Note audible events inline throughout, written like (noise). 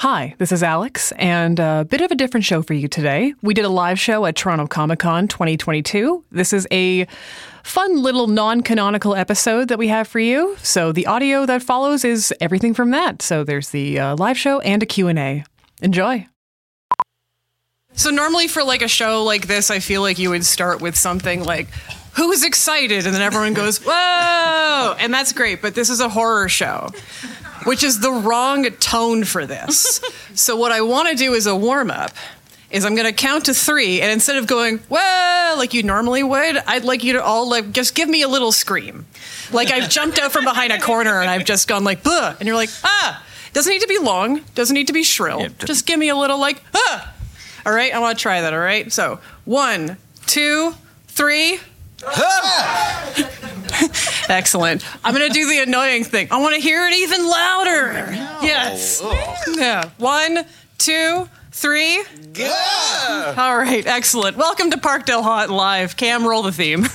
Hi, this is Alex, and a bit of a different show for you today. We did a live show at Toronto Comic Con 2022. This is a fun little non-canonical episode that we have for you. So the audio that follows is everything from that. So there's the uh, live show and a Q&A. Enjoy. So normally for like a show like this, I feel like you would start with something like who's excited and then everyone goes whoa and that's great but this is a horror show which is the wrong tone for this. (laughs) so what I want to do as a warm up is I'm going to count to three, and instead of going well like you normally would, I'd like you to all like just give me a little scream, like I've jumped out from behind a corner and I've just gone like Buh, and you're like ah. Doesn't need to be long. Doesn't need to be shrill. Yeah, just give me a little like ah. All right, I want to try that. All right, so one, two, three. (laughs) Excellent. I'm going to do the annoying thing. I want to hear it even louder. Yes. Oh. Yeah. One, two, three. Yeah. All right. Excellent. Welcome to Parkdale Haunt Live. Cam, roll the theme.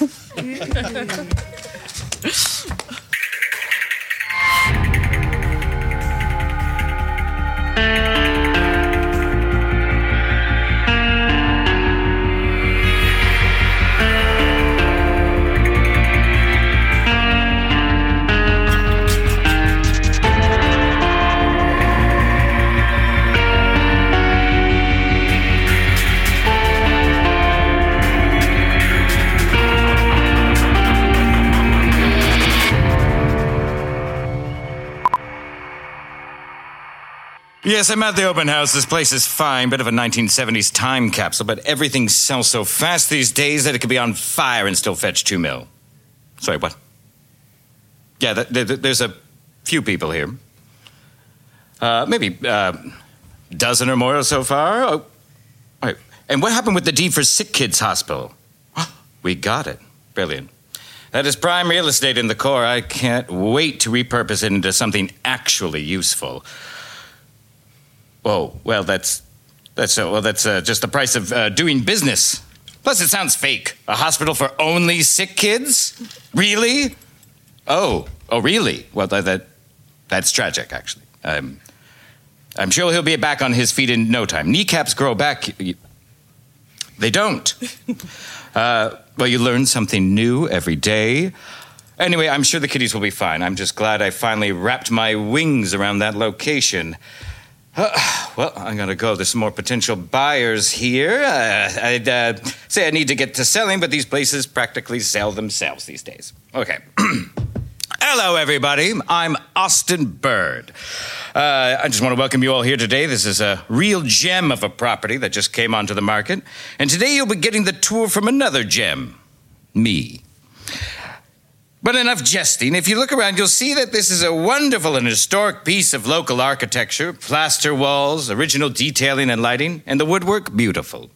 (laughs) Yes, I'm at the open house. This place is fine, bit of a 1970s time capsule, but everything sells so fast these days that it could be on fire and still fetch two mil. Sorry, what? Yeah, th- th- there's a few people here. Uh, maybe a uh, dozen or more so far. Oh, right. And what happened with the deed for Sick Kids Hospital? we got it. Brilliant. That is prime real estate in the core. I can't wait to repurpose it into something actually useful. Oh, well, that's that's uh, well, that's uh, just the price of uh, doing business. Plus, it sounds fake. A hospital for only sick kids? Really? Oh, oh, really? Well, that, that that's tragic, actually. I'm I'm sure he'll be back on his feet in no time. Kneecaps grow back. They don't. (laughs) uh, well, you learn something new every day. Anyway, I'm sure the kiddies will be fine. I'm just glad I finally wrapped my wings around that location. Uh, (sighs) well, I'm going to go. There's some more potential buyers here. Uh, I'd uh, say I need to get to selling, but these places practically sell themselves these days. Okay. (clears throat) Hello, everybody. I'm Austin Bird. Uh, I just want to welcome you all here today. This is a real gem of a property that just came onto the market. And today you'll be getting the tour from another gem. me. But enough jesting. If you look around, you'll see that this is a wonderful and historic piece of local architecture plaster walls, original detailing and lighting, and the woodwork beautiful.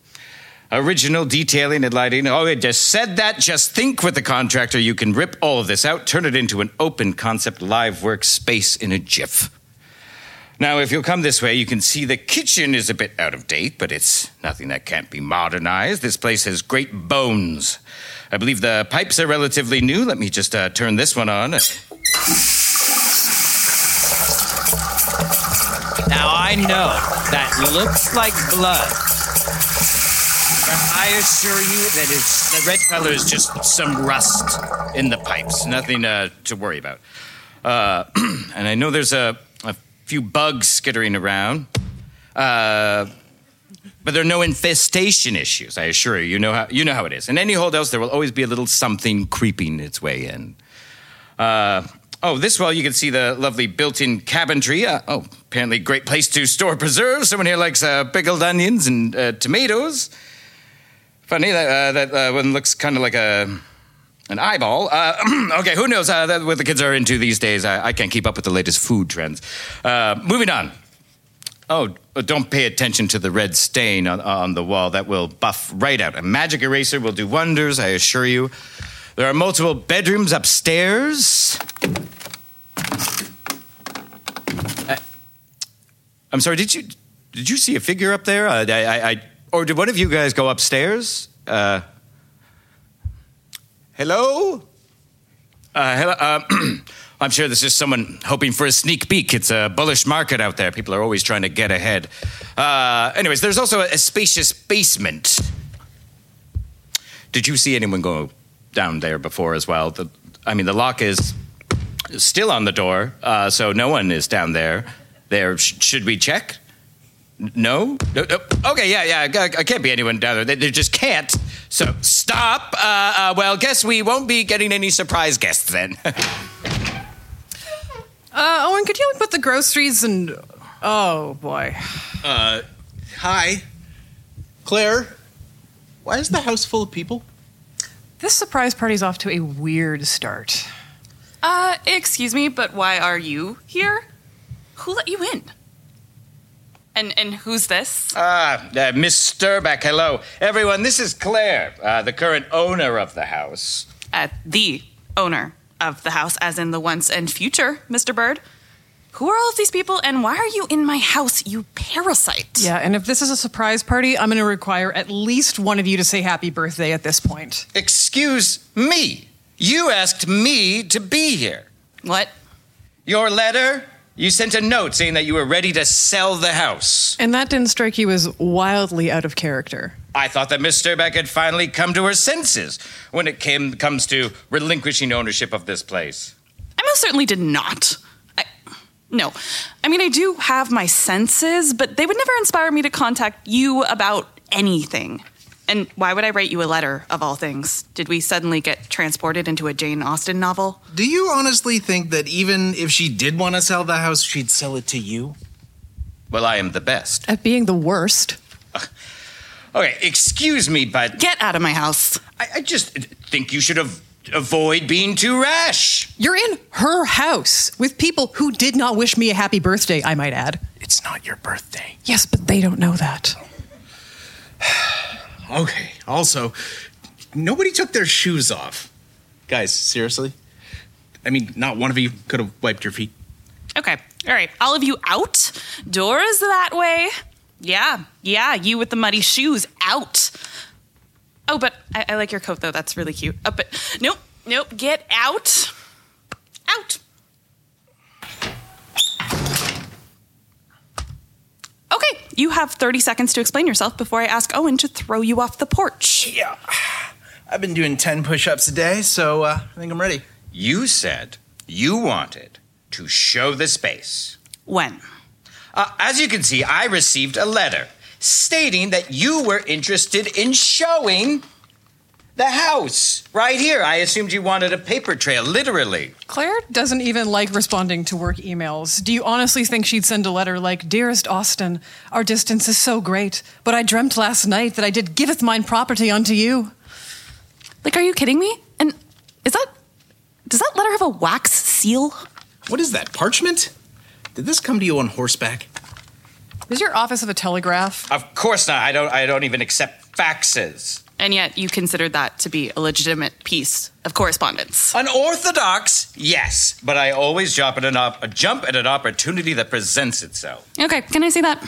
Original detailing and lighting. Oh, I just said that. Just think with the contractor, you can rip all of this out, turn it into an open concept live work space in a jiff. Now, if you'll come this way, you can see the kitchen is a bit out of date, but it's nothing that can't be modernized. This place has great bones. I believe the pipes are relatively new. Let me just uh, turn this one on. Now, I know that looks like blood. But I assure you that it's, the red color is just some rust in the pipes. Nothing uh, to worry about. Uh, (clears throat) and I know there's a, a few bugs skittering around. Uh, but there are no infestation issues, I assure you. You know how, you know how it is. In any hold house, there will always be a little something creeping its way in. Uh, oh, this well, you can see the lovely built in cabinetry. Uh, oh, apparently, great place to store preserves. Someone here likes uh, pickled onions and uh, tomatoes. Funny that uh, that uh, one looks kind of like a an eyeball. Uh, (clears throat) okay, who knows uh, what the kids are into these days? I, I can't keep up with the latest food trends. Uh, moving on. Oh, don't pay attention to the red stain on, on the wall. That will buff right out. A magic eraser will do wonders, I assure you. There are multiple bedrooms upstairs. Uh, I'm sorry. Did you did you see a figure up there? Uh, I, I, I, or did one of you guys go upstairs? Uh, hello. Uh, hello. Uh, (clears throat) I'm sure this is someone hoping for a sneak peek. It's a bullish market out there. People are always trying to get ahead. Uh, anyways, there's also a, a spacious basement. Did you see anyone go down there before as well? The, I mean, the lock is still on the door, uh, so no one is down there. There, sh- should we check? No? no? no. Okay, yeah, yeah. I, I can't be anyone down there. They, they just can't. So stop. Uh, uh, well, guess we won't be getting any surprise guests then. (laughs) Uh, Owen, could you look with the groceries and. Oh, boy. Uh, hi. Claire, why is the house full of people? This surprise party's off to a weird start. Uh, excuse me, but why are you here? Who let you in? And and who's this? Ah, uh, Miss Sturback, hello. Everyone, this is Claire, uh, the current owner of the house. Uh, the owner of the house, as in the once and future, Mr. Bird. Who are all of these people, and why are you in my house, you parasite? Yeah, and if this is a surprise party, I'm going to require at least one of you to say happy birthday at this point. Excuse me. You asked me to be here. What? Your letter? You sent a note saying that you were ready to sell the house. And that didn't strike you as wildly out of character. I thought that Miss Sturback had finally come to her senses when it came, comes to relinquishing ownership of this place. I most certainly did not. I, no. I mean, I do have my senses, but they would never inspire me to contact you about anything. And why would I write you a letter, of all things? Did we suddenly get transported into a Jane Austen novel? Do you honestly think that even if she did want to sell the house, she'd sell it to you? Well, I am the best. At being the worst. Okay, excuse me, but Get out of my house. I, I just think you should av- avoid being too rash. You're in her house with people who did not wish me a happy birthday, I might add. It's not your birthday. Yes, but they don't know that. (sighs) Okay, also, nobody took their shoes off. Guys, seriously? I mean, not one of you could have wiped your feet. Okay. All right. All of you out. Doors that way. Yeah. Yeah. You with the muddy shoes out. Oh, but I, I like your coat though. That's really cute. Uh, but nope. Nope. Get out. Out. Okay. You have 30 seconds to explain yourself before I ask Owen to throw you off the porch. Yeah. I've been doing 10 push ups a day, so uh, I think I'm ready. You said you wanted to show the space. When? Uh, as you can see, I received a letter stating that you were interested in showing the house right here. I assumed you wanted a paper trail, literally. Claire doesn't even like responding to work emails. Do you honestly think she'd send a letter like, Dearest Austin, our distance is so great, but I dreamt last night that I did giveth mine property unto you? Like, are you kidding me? And is that. Does that letter have a wax seal? What is that, parchment? Did this come to you on horseback? Is your office of a telegraph? Of course not. I don't. I don't even accept faxes. And yet you considered that to be a legitimate piece of correspondence. Unorthodox, yes, but I always jump at an op- jump at an opportunity that presents itself. Okay, can I see that?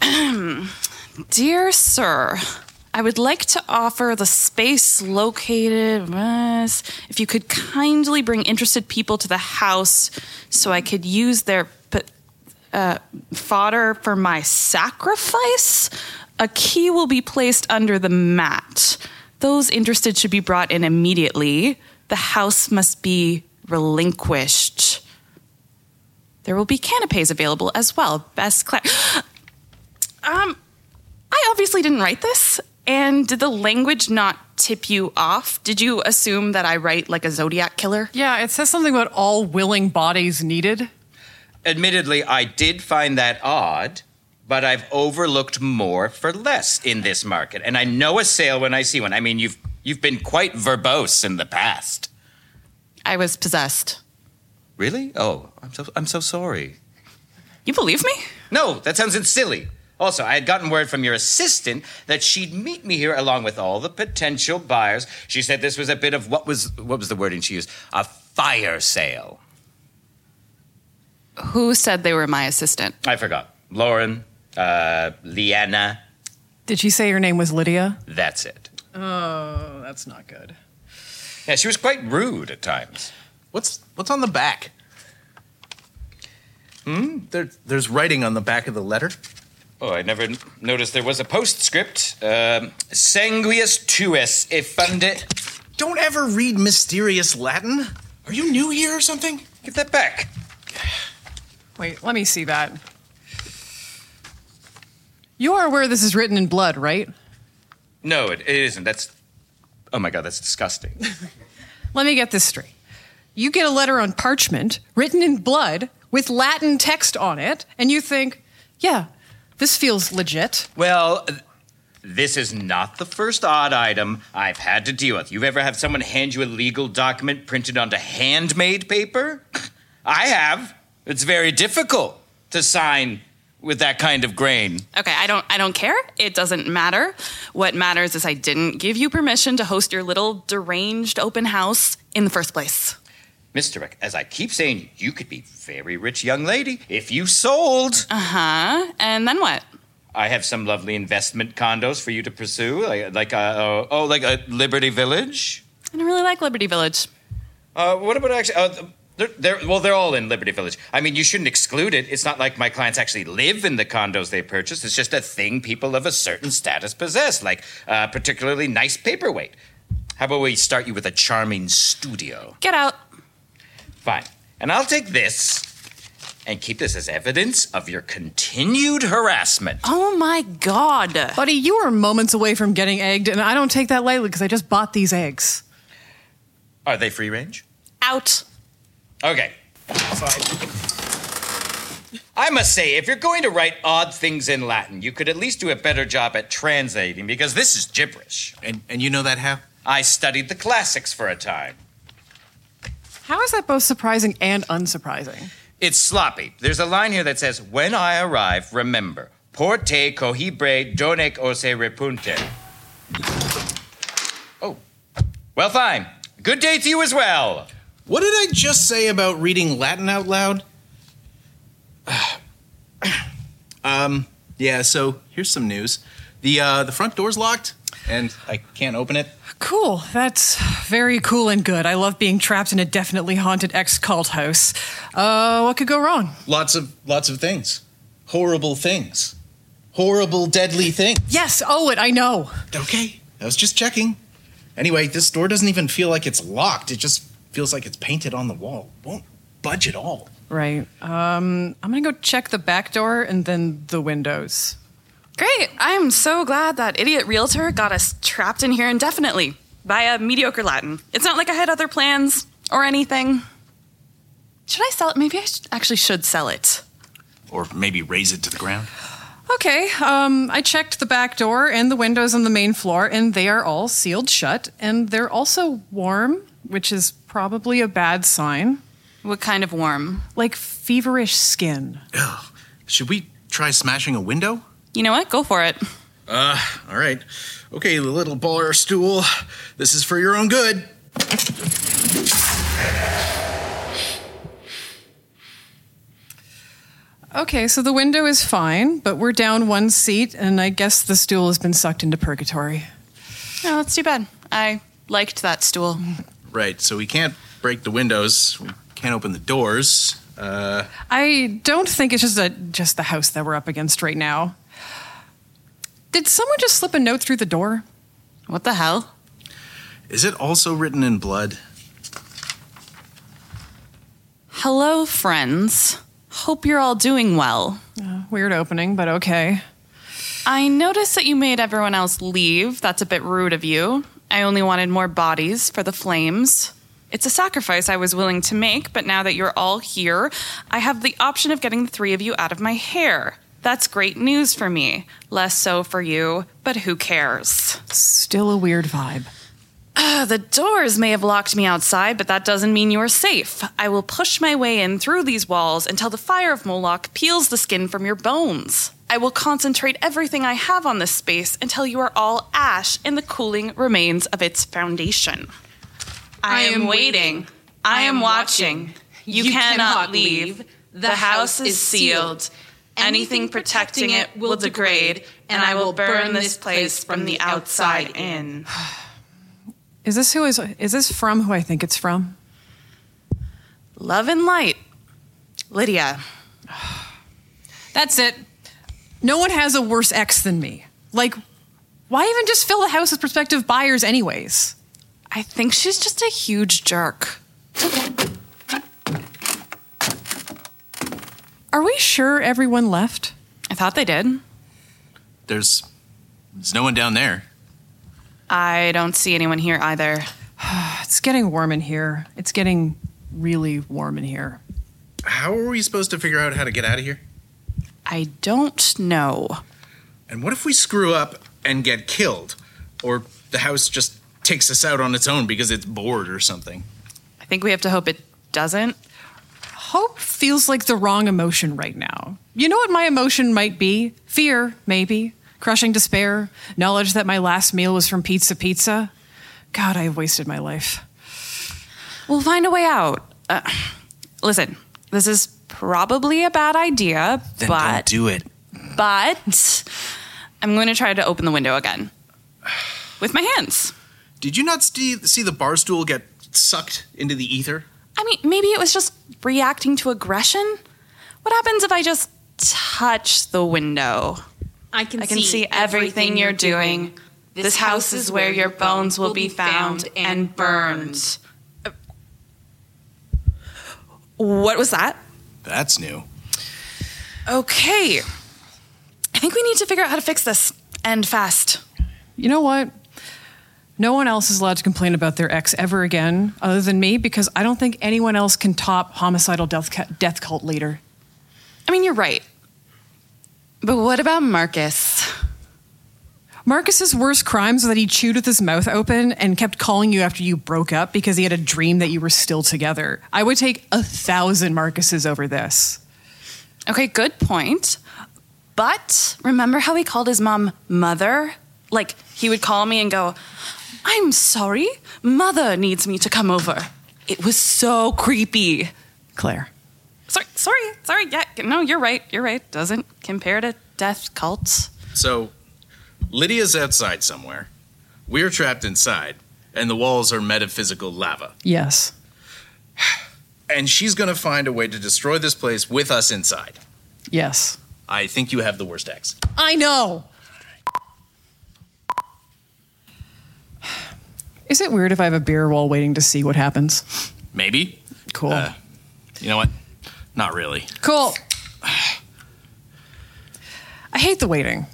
(clears throat) Dear sir, I would like to offer the space located. If you could kindly bring interested people to the house so I could use their uh, fodder for my sacrifice, a key will be placed under the mat. Those interested should be brought in immediately. The house must be relinquished. There will be canapes available as well. Best class. (gasps) Um, I obviously didn't write this. And did the language not tip you off? Did you assume that I write like a Zodiac killer? Yeah, it says something about all willing bodies needed. Admittedly, I did find that odd, but I've overlooked more for less in this market, and I know a sale when I see one. I mean, you've you've been quite verbose in the past. I was possessed. Really? Oh, I'm so I'm so sorry. You believe me? No, that sounds silly. Also, I had gotten word from your assistant that she'd meet me here along with all the potential buyers. She said this was a bit of what was what was the wording she used? A fire sale. Who said they were my assistant? I forgot. Lauren, uh, Leanna. Did she say your name was Lydia? That's it. Oh, that's not good. Yeah, she was quite rude at times. What's what's on the back? Hmm? There, there's writing on the back of the letter. Oh, I never n- noticed there was a postscript. Um, sanguius tuus effunde. Don't ever read mysterious Latin. Are you new here or something? Give that back. Wait, let me see that. You are aware this is written in blood, right? No, it, it isn't. That's. Oh my god, that's disgusting. (laughs) Let me get this straight. You get a letter on parchment written in blood with Latin text on it, and you think, yeah, this feels legit. well, this is not the first odd item I've had to deal with. You've ever had someone hand you a legal document printed onto handmade paper? (laughs) I have. It's very difficult to sign with that kind of grain. Okay, I don't I don't care. It doesn't matter. What matters is I didn't give you permission to host your little deranged open house in the first place. Mr. Rick, as I keep saying, you could be very rich young lady if you sold. Uh huh? And then what? I have some lovely investment condos for you to pursue, like, like uh, oh, like a Liberty Village. I don't really like Liberty Village. Uh, what about actually? Uh, they're, they're, well, they're all in Liberty Village. I mean, you shouldn't exclude it. It's not like my clients actually live in the condos they purchase. It's just a thing people of a certain status possess, like uh, particularly nice paperweight. How about we start you with a charming studio? Get out. Fine. And I'll take this and keep this as evidence of your continued harassment. Oh my god. Buddy, you are moments away from getting egged, and I don't take that lightly because I just bought these eggs. Are they free range? Out. Okay. Fine. I must say, if you're going to write odd things in Latin, you could at least do a better job at translating because this is gibberish. And and you know that how? I studied the classics for a time. How is that both surprising and unsurprising? It's sloppy. There's a line here that says, When I arrive, remember, porte cohibre donec ose repunte. Oh. Well, fine. Good day to you as well. What did I just say about reading Latin out loud? (sighs) um, yeah, so here's some news. The uh the front door's locked and I can't open it. Cool. That's very cool and good. I love being trapped in a definitely haunted ex cult house. Uh, what could go wrong? Lots of lots of things. Horrible things. Horrible deadly things. Yes, owe it, I know. Okay. I was just checking. Anyway, this door doesn't even feel like it's locked. It just feels like it's painted on the wall. Won't budge at all. Right. Um, I'm gonna go check the back door and then the windows. Great. I'm so glad that idiot realtor got us trapped in here indefinitely by a mediocre Latin. It's not like I had other plans or anything. Should I sell it? Maybe I sh- actually should sell it. Or maybe raze it to the ground. Okay, um, I checked the back door and the windows on the main floor, and they are all sealed shut, and they're also warm, which is probably a bad sign. What kind of warm? Like feverish skin. Ugh. Should we try smashing a window? You know what? Go for it. Uh, all right. Okay, The little bar stool. This is for your own good. Okay, so the window is fine, but we're down one seat, and I guess the stool has been sucked into purgatory. No, that's too bad. I liked that stool. Right, so we can't break the windows. We can't open the doors. Uh, I don't think it's just a just the house that we're up against right now. Did someone just slip a note through the door? What the hell? is it also written in blood? Hello, friends. Hope you're all doing well. Uh, weird opening, but okay. I noticed that you made everyone else leave. That's a bit rude of you. I only wanted more bodies for the flames. It's a sacrifice I was willing to make, but now that you're all here, I have the option of getting the three of you out of my hair. That's great news for me. Less so for you, but who cares? Still a weird vibe. Uh, the doors may have locked me outside, but that doesn't mean you are safe. I will push my way in through these walls until the fire of Moloch peels the skin from your bones. I will concentrate everything I have on this space until you are all ash in the cooling remains of its foundation. I am waiting. I am watching. You, cannot leave. The house is sealed. Anything protecting it will degrade, and I will burn this place from the outside in. Is this who is is this from who I think it's from? Love and light. Lydia. That's it. No one has a worse ex than me. Like, why even just fill the house with prospective buyers, anyways? I think she's just a huge jerk. Are we sure everyone left? I thought they did. There's, there's no one down there. I don't see anyone here either. (sighs) It's getting warm in here. It's getting really warm in here. How are we supposed to figure out how to get out of here? I don't know. And what if we screw up and get killed? Or the house just takes us out on its own because it's bored or something? I think we have to hope it doesn't. Hope feels like the wrong emotion right now. You know what my emotion might be? Fear, maybe. Crushing despair. Knowledge that my last meal was from Pizza Pizza. God, I have wasted my life. We'll find a way out. Uh, listen, this is probably a bad idea, Then but don't do it. but I'm going to try to open the window again with my hands. Did you not see, see the bar stool get sucked into the ether? I mean, maybe it was just reacting to aggression. What happens if I just touch the window? I can, I can see everything you're doing. This house is where your bones will be found and burned. What was that? That's new. Okay. I think we need to figure out how to fix this and fast. You know what? No one else is allowed to complain about their ex ever again, other than me, because I don't think anyone else can top homicidal death, cu- death cult leader. I mean, you're right. But what about Marcus? Marcus's worst crimes was that he chewed with his mouth open and kept calling you after you broke up because he had a dream that you were still together. I would take a thousand Marcuses over this. Okay, good point. But remember how he called his mom mother? Like, he would call me and go, I'm sorry, mother needs me to come over. It was so creepy. Claire. Sorry, sorry, sorry. Yeah, no, you're right. You're right. Doesn't compare to death cults. So, Lydia's outside somewhere. We're trapped inside, and the walls are metaphysical lava. Yes. And she's gonna find a way to destroy this place with us inside. Yes. I think you have the worst ex. I know. Is it weird if I have a beer while waiting to see what happens? Maybe. Cool. Uh, you know what? Not really. cool. I hate the waiting.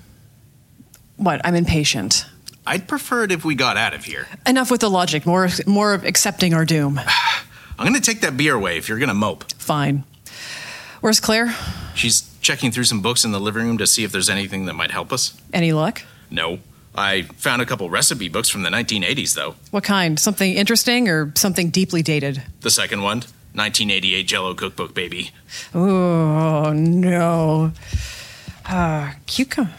What? I'm impatient. I'd prefer it if we got out of here. Enough with the logic. More, more accepting our doom. (sighs) I'm gonna take that beer away if you're gonna mope. Fine. Where's Claire? She's checking through some books in the living room to see if there's anything that might help us. Any luck? No. I found a couple recipe books from the 1980s, though. What kind? Something interesting or something deeply dated? The second one, 1988 Jello cookbook, baby. Oh no. Uh, cucumber.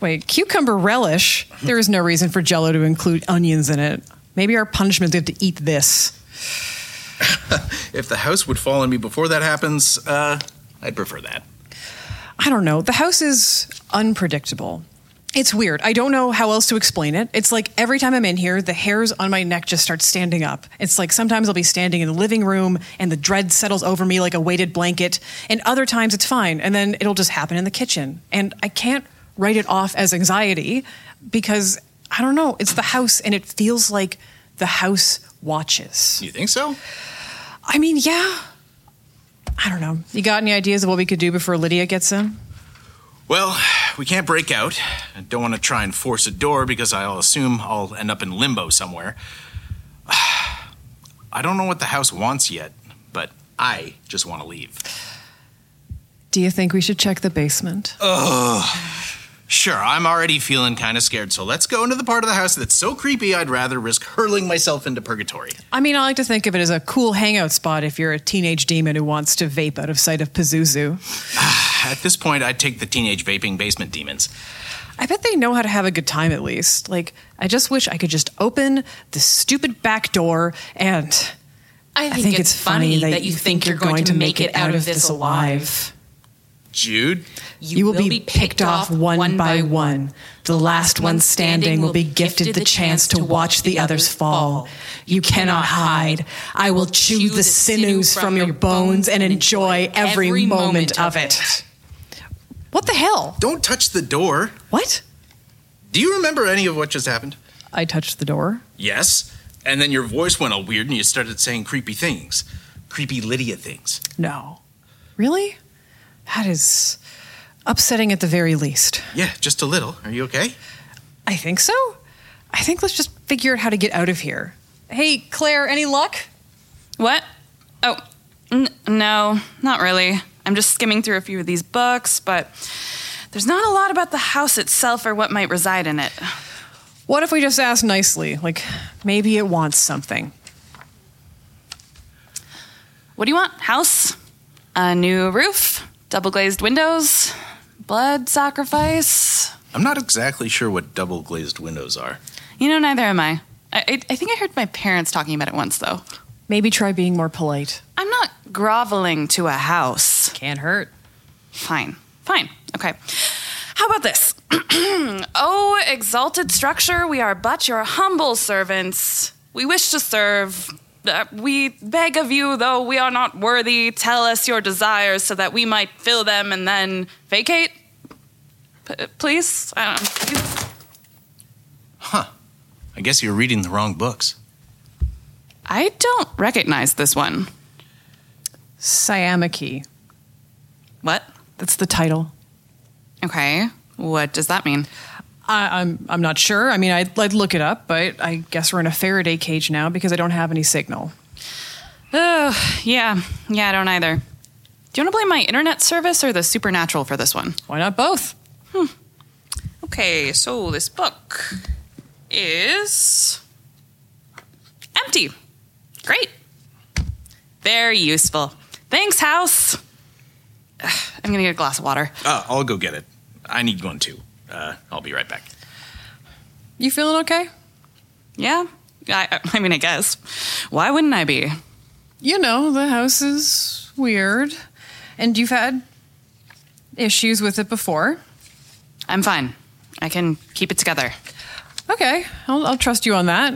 Wait, cucumber relish. There is no reason for Jello to include onions in it. Maybe our punishment is to eat this. (laughs) If the house would fall on me before that happens, uh, I'd prefer that. I don't know. The house is unpredictable. It's weird. I don't know how else to explain it. It's like every time I'm in here, the hairs on my neck just start standing up. It's like sometimes I'll be standing in the living room and the dread settles over me like a weighted blanket, and other times it's fine, and then it'll just happen in the kitchen. And I can't write it off as anxiety because I don't know. It's the house, and it feels like the house watches. You think so? I mean, yeah. I don't know. You got any ideas of what we could do before Lydia gets in? Well, we can't break out. I don't want to try and force a door because I'll assume I'll end up in limbo somewhere. (sighs) I don't know what the house wants yet, but I just want to leave. Do you think we should check the basement? Sure, I'm already feeling kind of scared, so let's go into the part of the house that's so creepy I'd rather risk hurling myself into purgatory. I mean, I like to think of it as a cool hangout spot if you're a teenage demon who wants to vape out of sight of Pazuzu. (sighs) At this point, I'd take the teenage vaping basement demons. I bet they know how to have a good time at least. Like, I just wish I could just open the stupid back door and. I think, it's, funny that, you think you're going, to make it out of this alive. Jude? You, will, be picked off one by one. The last one standing will be gifted the chance to watch the others fall. You cannot hide. I will chew the sinews from your bones and enjoy every moment of it. What the hell? Don't touch the door. What? Do you remember any of what just happened? I touched the door. Yes. And then your voice went all weird and you started saying creepy things. Creepy Lydia things. No. Really? That is upsetting at the very least. Yeah, just a little. Are you okay? I think so. I think let's just figure out how to get out of here. Hey, Claire, any luck? What? Oh, n- no, not really. I'm just skimming through a few of these books, but there's not a lot about the house itself or what might reside in it. What if we just ask nicely? Like, maybe it wants something. What do you want? House? A new roof? Double glazed windows? Blood sacrifice? I'm not exactly sure what double glazed windows are. You know, neither am I. I, I I think I heard my parents talking about it once, though. Maybe try being more polite. I'm not groveling to a house. Can't hurt. Fine. Fine. Okay. How about this? (clears throat) oh, exalted structure, we are but your humble servants. We wish to serve. Uh, we beg of you, though we are not worthy, tell us your desires so that we might fill them and then vacate. P- please? I don't know. Please? I guess you're reading the wrong books. I don't recognize this one. Siamaki. What? That's the title. Okay. What does that mean? I, I'm I'm not sure. I mean, I'd, I'd look it up, but I guess we're in a Faraday cage now because I don't have any signal. Oh, yeah. Yeah, I don't either. Do you want to blame my internet service or the supernatural for this one? Why not both? Hmm. Okay, so this book is empty. Great. Very useful. Thanks, house. Ugh, I'm gonna get a glass of water. Uh, I'll go get it. I need one too. Uh, I'll be right back. You feeling okay? Yeah? I, I mean, I guess. Why wouldn't I be? You know, the house is weird, and you've had issues with it before. I'm fine. I can keep it together. Okay, I'll, I'll trust you on that.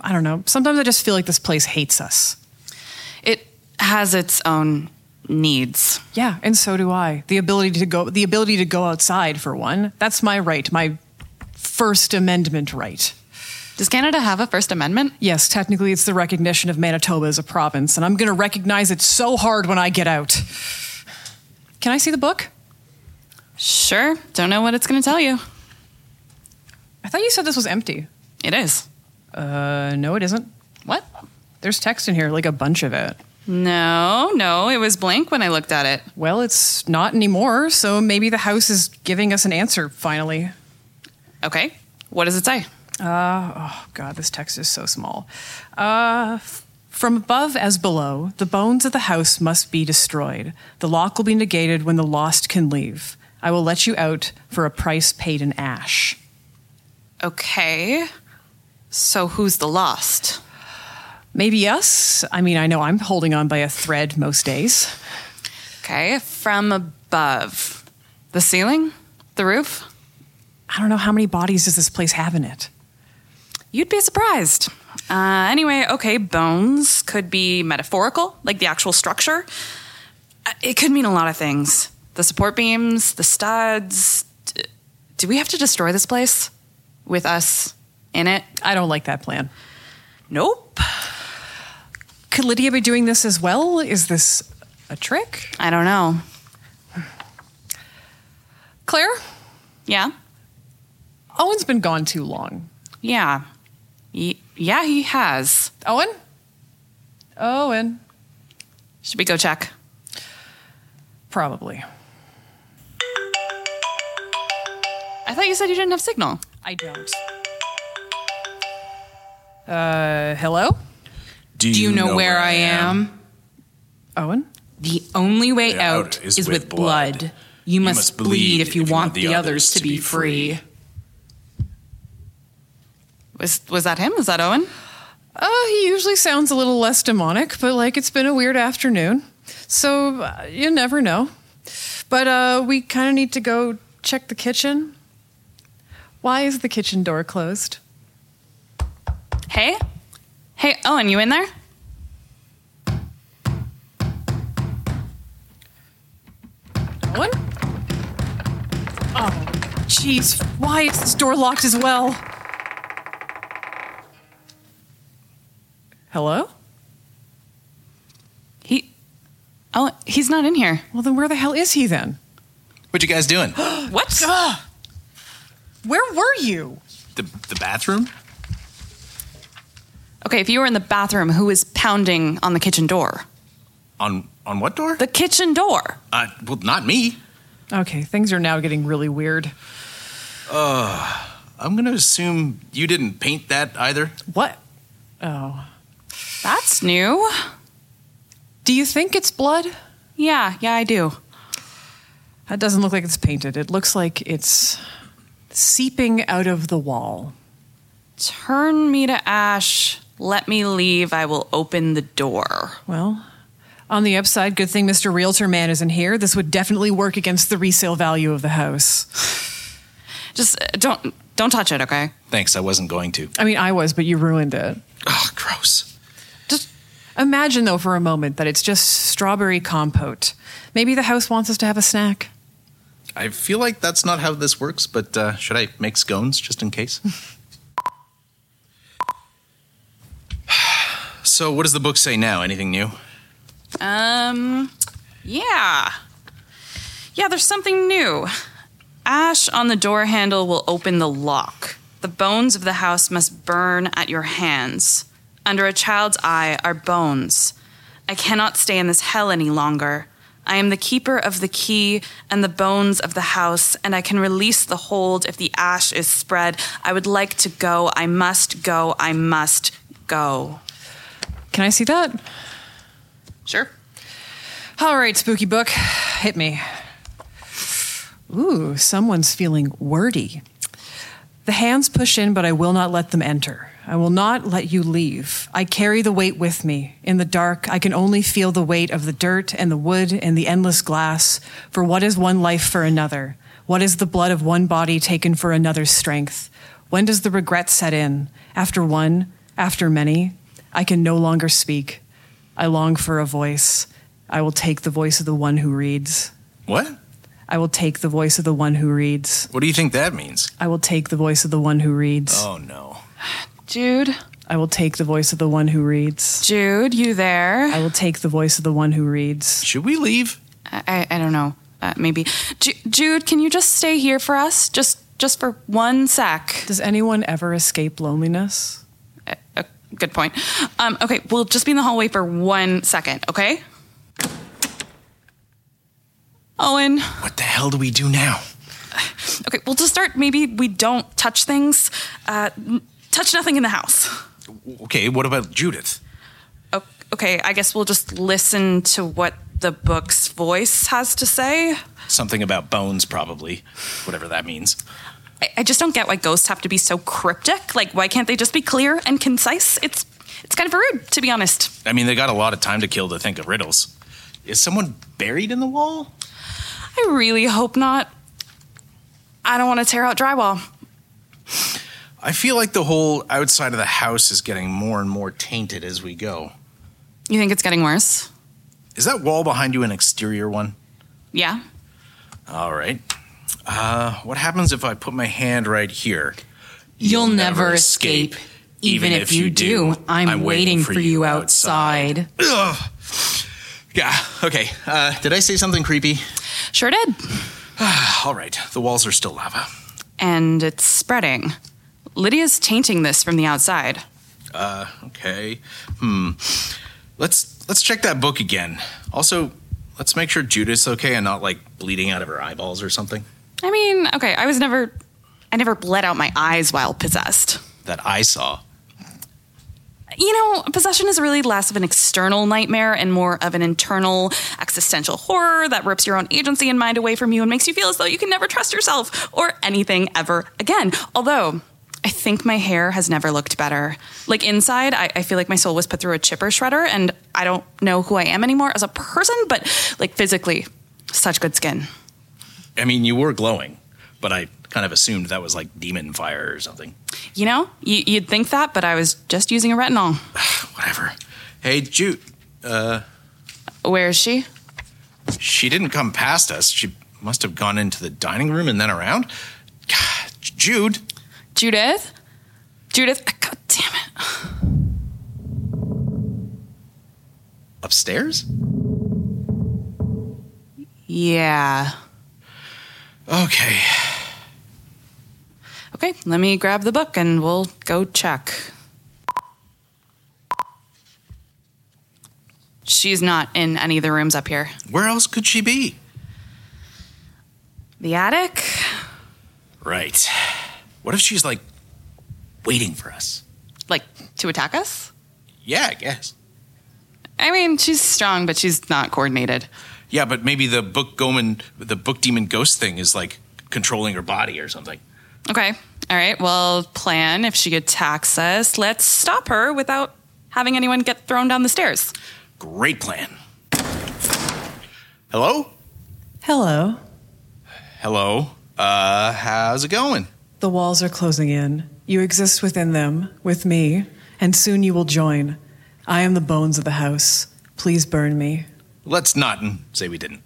I don't know. Sometimes I just feel like this place hates us. It has its own needs. Yeah, and so do I. The ability to go the ability to go outside for one. That's my right, my first amendment right. Does Canada have a First Amendment? Yes, technically it's the recognition of Manitoba as a province, and I'm going to recognize it so hard when I get out. Can I see the book? Sure. Don't know what it's going to tell you. I thought you said this was empty. It is. Uh, no, it isn't. What? There's text in here, like a bunch of it. No, no, it was blank when I looked at it. Well, it's not anymore, so maybe the house is giving us an answer finally. Okay, what does it say? Uh, oh, God, this text is so small. Uh, from above as below, the bones of the house must be destroyed. The lock will be negated when the lost can leave. I will let you out for a price paid in ash. Okay. So who's the lost? Maybe us. I mean, I know I'm holding on by a thread most days. Okay, from above. The ceiling? The roof? I don't know how many bodies does this place have in it. You'd be surprised. Uh, anyway, okay, bones could be metaphorical, like the actual structure. Uh, it could mean a lot of things. The support beams, the studs. Do we have to destroy this place with us in it? I don't like that plan. Nope. Could Lydia be doing this as well? Is this a trick? I don't know. Claire? Yeah? Owen's been gone too long. Yeah. yeah, he has. Owen? Owen. Should we go check? Probably. I thought you said you didn't have signal. I don't. Uh, hello? Do, Do you, know, know, where, I am? Owen? The only way out, out is, is, with blood. blood. You, you, must, must bleed if you, if you want, want the others to be free. Was was that him? Was that Owen? Uh, he usually sounds a little less demonic, but like it's been a weird afternoon. So uh, you never know. But uh, we kind of need to go check the kitchen. Why is the kitchen door closed? Hey? Hey, Owen, you in there? Owen? Oh, jeez. Why is this door locked as well? Hello? He. Oh, he's not in here. Well, then where the hell is he then? What you guys doing? (gasps) what? (gasps) Where were you? The, the bathroom? Okay, if you were in the bathroom, who was pounding on the kitchen door? On on what door? The kitchen door. Uh, well, not me. Okay, things are now getting really weird. Uh, I'm gonna assume you didn't paint that either. What? Oh. That's new. Do you think it's blood? Yeah, yeah, I do. That doesn't look like it's painted. It looks like it's seeping out of the wall. Turn me to ash. Let me leave. I will open the door. Well, on the upside, good thing Mr. Realtor Man isn't here. This would definitely work against the resale value of the house. (sighs) Just uh, don't don't touch it, okay? Thanks, I wasn't going to. I mean, I was, but you ruined it. Oh, gross. Just imagine, though, for a moment that it's just strawberry compote. Maybe the house wants us to have a snack. I feel like that's not how this works, but uh, should I make scones just in case? (laughs) so, what does the book say now? Anything new? Um, yeah. Yeah, there's something new. Ash on the door handle will open the lock. The bones of the house must burn at your hands. Under a child's eye are bones. I cannot stay in this hell any longer. I am the keeper of the key and the bones of the house, and I can release the hold if the ash is spread. I would like to go. I must go. I must go. Can I see that? Sure. All right, spooky book. Hit me. Ooh, someone's feeling wordy. The hands push in, but I will not let them enter. I will not let you leave. I carry the weight with me. In the dark, I can only feel the weight of the dirt and the wood and the endless glass. For what is one life for another? What is the blood of one body taken for another's strength? When does the regret set in? After one? After many? I can no longer speak. I long for a voice. I will take the voice of the one who reads. What? I will take the voice of the one who reads. What do you think that means? I will take the voice of the one who reads. Oh, no. Jude. I will take the voice of the one who reads. Jude, you there? I will take the voice of the one who reads. Should we leave? I, I, I don't know. Uh, maybe. Ju- Jude, can you just stay here for us? Just just for one sec. Does anyone ever escape loneliness? Uh, uh, good point. Um, okay, we'll just be in the hallway for one second, okay? Owen. What the hell do we do now? (sighs) Okay, well, to start, maybe we don't touch things. Uh, touch nothing in the house. Okay, what about Judith? Okay, I guess we'll just listen to what the book's voice has to say. Something about bones, probably. Whatever that means. I, I just don't get why ghosts have to be so cryptic. Like, why can't they just be clear and concise? It's it's kind of rude, to be honest. I mean, they got a lot of time to kill to think of riddles. Is someone buried in the wall? I really hope not. I don't want to tear out drywall. I feel like the whole outside of the house is getting more and more tainted as we go. You think it's getting worse? Is that wall behind you an exterior one? Yeah. All right. Uh, what happens if I put my hand right here? You'll, You'll never, never escape. escape. Even, if, if, you do, I'm, I'm waiting, waiting, for you outside. outside. Yeah, okay. Uh, did I say something creepy? Sure did. (sighs) All right, the walls are still lava. And it's spreading. Lydia's tainting this from the outside. Uh, okay. Hmm. Let's let's check that book again. Also, let's make sure Judith's okay and not like bleeding out of her eyeballs or something. I mean, okay, I was never I never bled out my eyes while possessed. That I saw. You know, possession is really less of an external nightmare and more of an internal existential horror that rips your own agency and mind away from you and makes you feel as though you can never trust yourself or anything ever again. Although, I think my hair has never looked better. Like inside, I, I, feel like my soul was put through a chipper shredder, and I don't know who I am anymore as a person, but like physically, such good skin. I mean, you were glowing, but I kind of assumed that was like demon fire or something. You know, y- you'd think that, but I was just using a retinol. (sighs) Whatever. Hey, Jude. Uh, Where is she? She didn't come past us. She must have gone into the dining room and then around. God, (sighs) Jude. Judith? Judith, god damn it. Upstairs? Yeah. Okay. Okay, let me grab the book and we'll go check. She's not in any of the rooms up here. Where else could she be? The attic? Right. What if she's like waiting for us? Like to attack us? Yeah, I guess. I mean, she's strong, but she's not coordinated. Yeah, but maybe the book Goman, the book demon ghost thing is like controlling her body or something. Okay. All right. Well, plan if she attacks us, let's stop her without having anyone get thrown down the stairs. Great plan. Hello? Hello. Hello. Uh, how's it going? The walls are closing in. You exist within them, with me, and soon you will join. I am the bones of the house. Please burn me. Let's not say we didn't.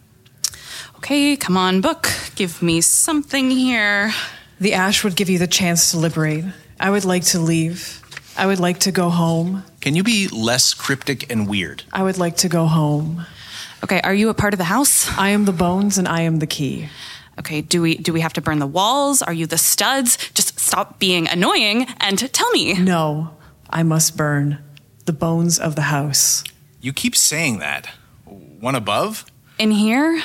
Okay, come on, book. Give me something here. The ash would give you the chance to liberate. I would like to leave. I would like to go home. Can you be less cryptic and weird? I would like to go home. Okay, are you a part of the house? I am the bones and I am the key. Okay, do we do we have to burn the walls? Are you the studs? Just stop being annoying and tell me. No, I must burn the bones of the house. You keep saying that. One above? In here?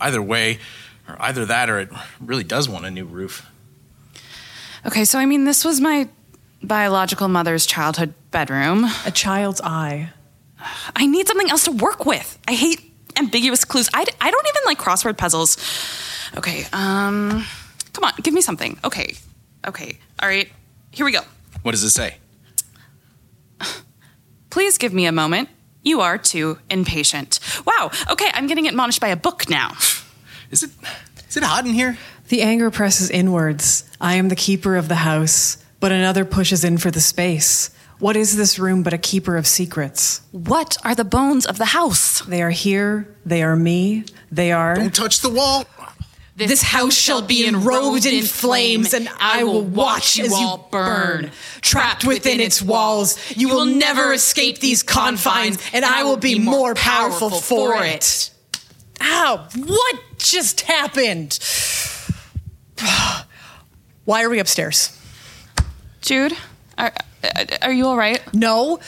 Either way, or either that or it really does want a new roof. Okay, so I mean this was my biological mother's childhood bedroom. A child's eye. I need something else to work with. I hate ambiguous clues. I, I don't even like crossword puzzles. Okay, um, come on, give me something. Okay, okay, all right, here we go. What does it say? Please give me a moment. You are too impatient. Wow, okay, I'm getting admonished by a book now. (sighs) Is it is it hot in here? The anger presses inwards. I am the keeper of the house, but another pushes in for the space. What is this room but a keeper of secrets? What are the bones of the house? They are here. They are me. They are. Don't touch the wall. This, this house shall be enrobed in flames, and I will watch as you burn. Trapped within its walls, you will never escape these confines, and I will be more powerful for it. Ow! What just happened? (sighs) Why are we upstairs? Jude, are, Uh, Are you all right? No.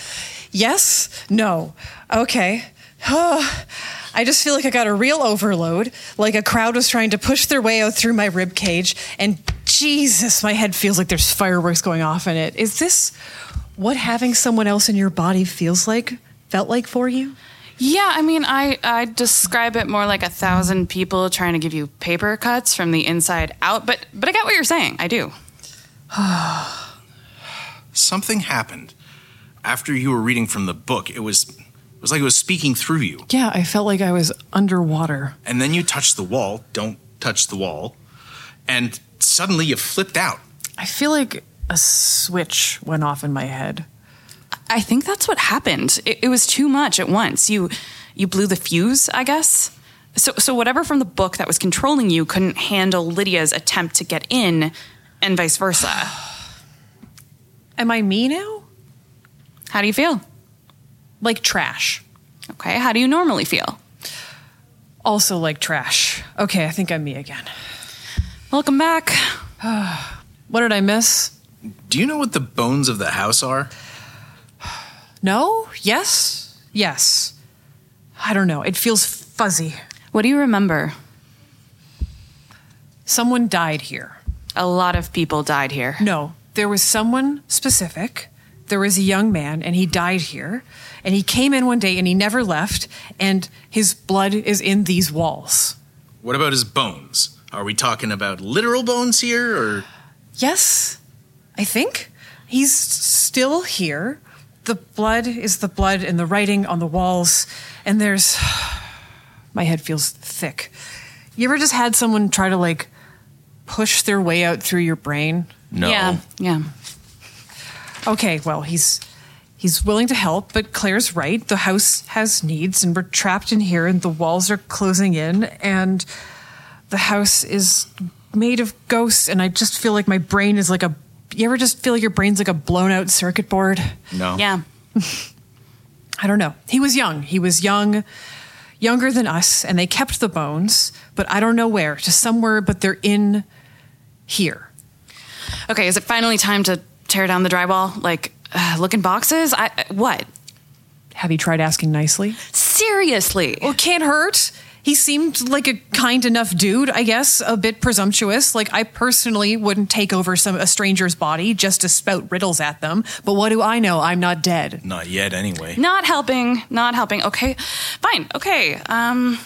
Yes. No. Okay. (sighs) I just feel like I got a real overload, like a crowd was trying to push their way out through my rib cage, and Jesus, my head feels like there's fireworks going off in it. Is this what having someone else in your body feels like? Felt like for you? Yeah, I mean, I I describe it more like a thousand people trying to give you paper cuts from the inside out. But but I get what you're saying. I do. (sighs) Something happened after you were reading from the book. It was it was like it was speaking through you. Yeah, I felt like I was underwater. And then you touched the wall. Don't touch the wall. And suddenly you flipped out. I feel like a switch went off in my head. I think that's what happened. It, it was too much at once. You you blew the fuse, I guess. So so whatever from the book that was controlling you couldn't handle Lydia's attempt to get in, and vice versa. (sighs) Am I me now? How do you feel? Like trash. Okay, how do you normally feel? Also like trash. Okay, I think I'm me again. Welcome back. (sighs) What did I miss? Do you know what the bones of the house are? No? Yes? Yes. I don't know. It feels fuzzy. What do you remember? Someone died here. A lot of people died here. No, there was someone specific. There was a young man, and he died here. And he came in one day and he never left, and his blood is in these walls. What about his bones? Are we talking about literal bones here or Yes, I think. He's still here. The blood is the blood and the writing on the walls, and there's. (sighs) My head feels thick. You ever just had someone try to, like, push their way out through your brain? no? Yeah, yeah. Okay, well, he's he's willing to help, but Claire's right. The house has needs, and we're trapped in here, and the walls are closing in, and the house is made of ghosts, and I just feel like my brain is like a. You ever just feel like your brain's like a blown out circuit board? No. Yeah. (laughs) I don't know. He was young. He was young, younger than us, and they kept the bones, but I don't know where. To somewhere, but they're in here. Okay, is it finally time to tear down the drywall? Like, uh, look in boxes? I what? Have you tried asking nicely? Seriously? Well, can't hurt. He seemed like a kind enough dude, I guess, a bit presumptuous. Like I personally wouldn't take over some a stranger's body just to spout riddles at them. But what do I know? I'm not dead. Not yet anyway. Not helping. Not helping. Okay, fine. Okay. Um,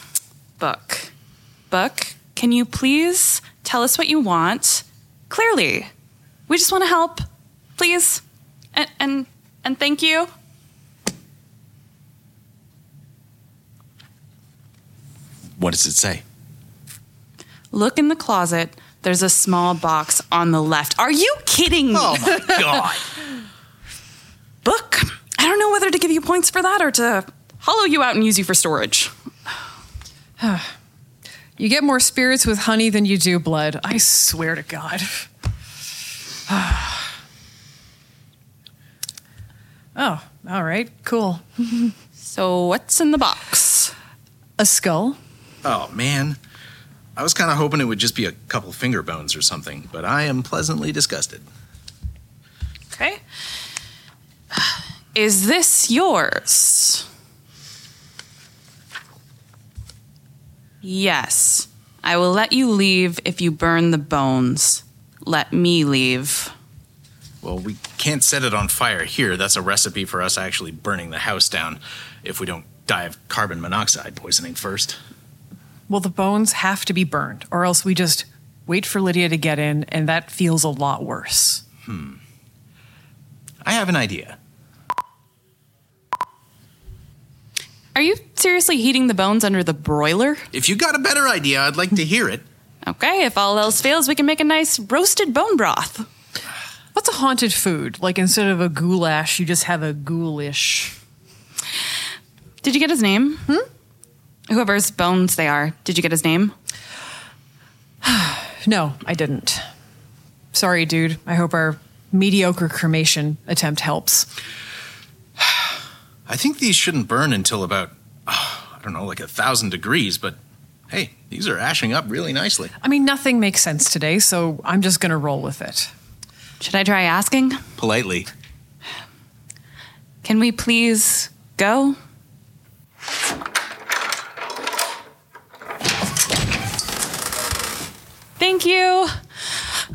book, book. Can you please tell us what you want clearly? We just want to help, please, and and and thank you. What does it say? Look in the closet. There's a small box on the left. Are you kidding me? Oh my (laughs) god. Book. I don't know whether to give you points for that or to hollow you out and use you for storage. (sighs) You get more spirits with honey than you do blood. I swear to God. (sighs) (sighs) oh, all right, cool. (laughs) So what's in the box? A skull. Oh man. I was kind of hoping it would just be a couple finger bones or something, but I am pleasantly disgusted. Okay. Is this yours? Yes. I will let you leave if you burn the bones. Let me leave. Well, we can't set it on fire here. That's a recipe for us actually burning the house down if we don't die of carbon monoxide poisoning first. Well, the bones have to be burned, or else we just wait for Lydia to get in, and that feels a lot worse. Hmm. I have an idea. Are you seriously heating the bones under the broiler? If you got a better idea, I'd like to hear it. Okay, if all else fails, we can make a nice roasted bone broth. What's a haunted food? Like instead of a goulash, you just have a ghoulish. Did you get his name? Hmm? Whoever's bones they are. Did you get his name? (sighs) No, I didn't. Sorry, dude. I hope our mediocre cremation attempt helps. (sighs) I think these shouldn't burn until about, oh, (sighs) I don't know, like a thousand degrees, but hey, these are ashing up really nicely. I mean, nothing makes sense today, so I'm just gonna roll with it. Should I try asking? Politely. Can we please go? Thank you.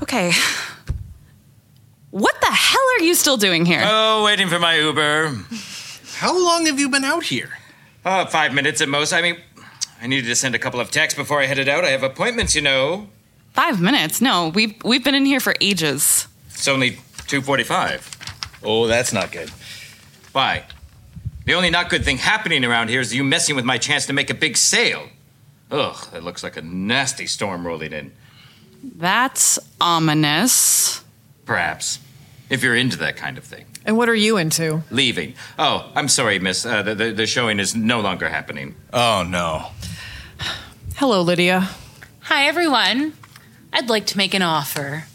Okay. What the hell are you still doing here? Oh, waiting for my Uber. How long have you been out here? Uh, five minutes at most. I mean, I needed to send a couple of texts before I headed out. I have appointments, you know. Five minutes? No, we've we've been in here for ages. It's only 2.45. Oh, that's not good. Why? The only not good thing happening around here is you messing with my chance to make a big sale. Ugh, that looks like a nasty storm rolling in. That's ominous. Perhaps. If you're into that kind of thing. And what are you into? Leaving. Oh, I'm sorry, miss. Uh, the, the, the showing is no longer happening. Oh, no. Hello, Lydia. Hi, everyone. I'd like to make an offer.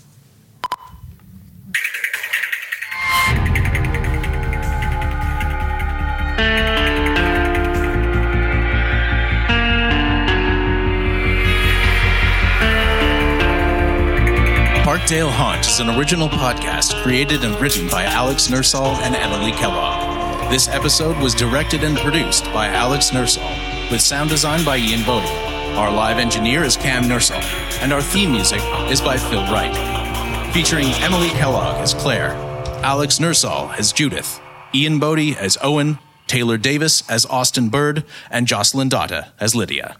Parkdale Haunt is an original podcast created and written by Alex Nursall and Emily Kellogg. This episode was directed and produced by Alex Nursall, with sound design by Ian Boddy. Our live engineer is Cam Nursall, and our theme music is by Phil Wright. Featuring Emily Kellogg as Claire, Alex Nursall as Judith, Ian Boddy as Owen, Taylor Davis as Austin Bird, and Jocelyn Dotta as Lydia.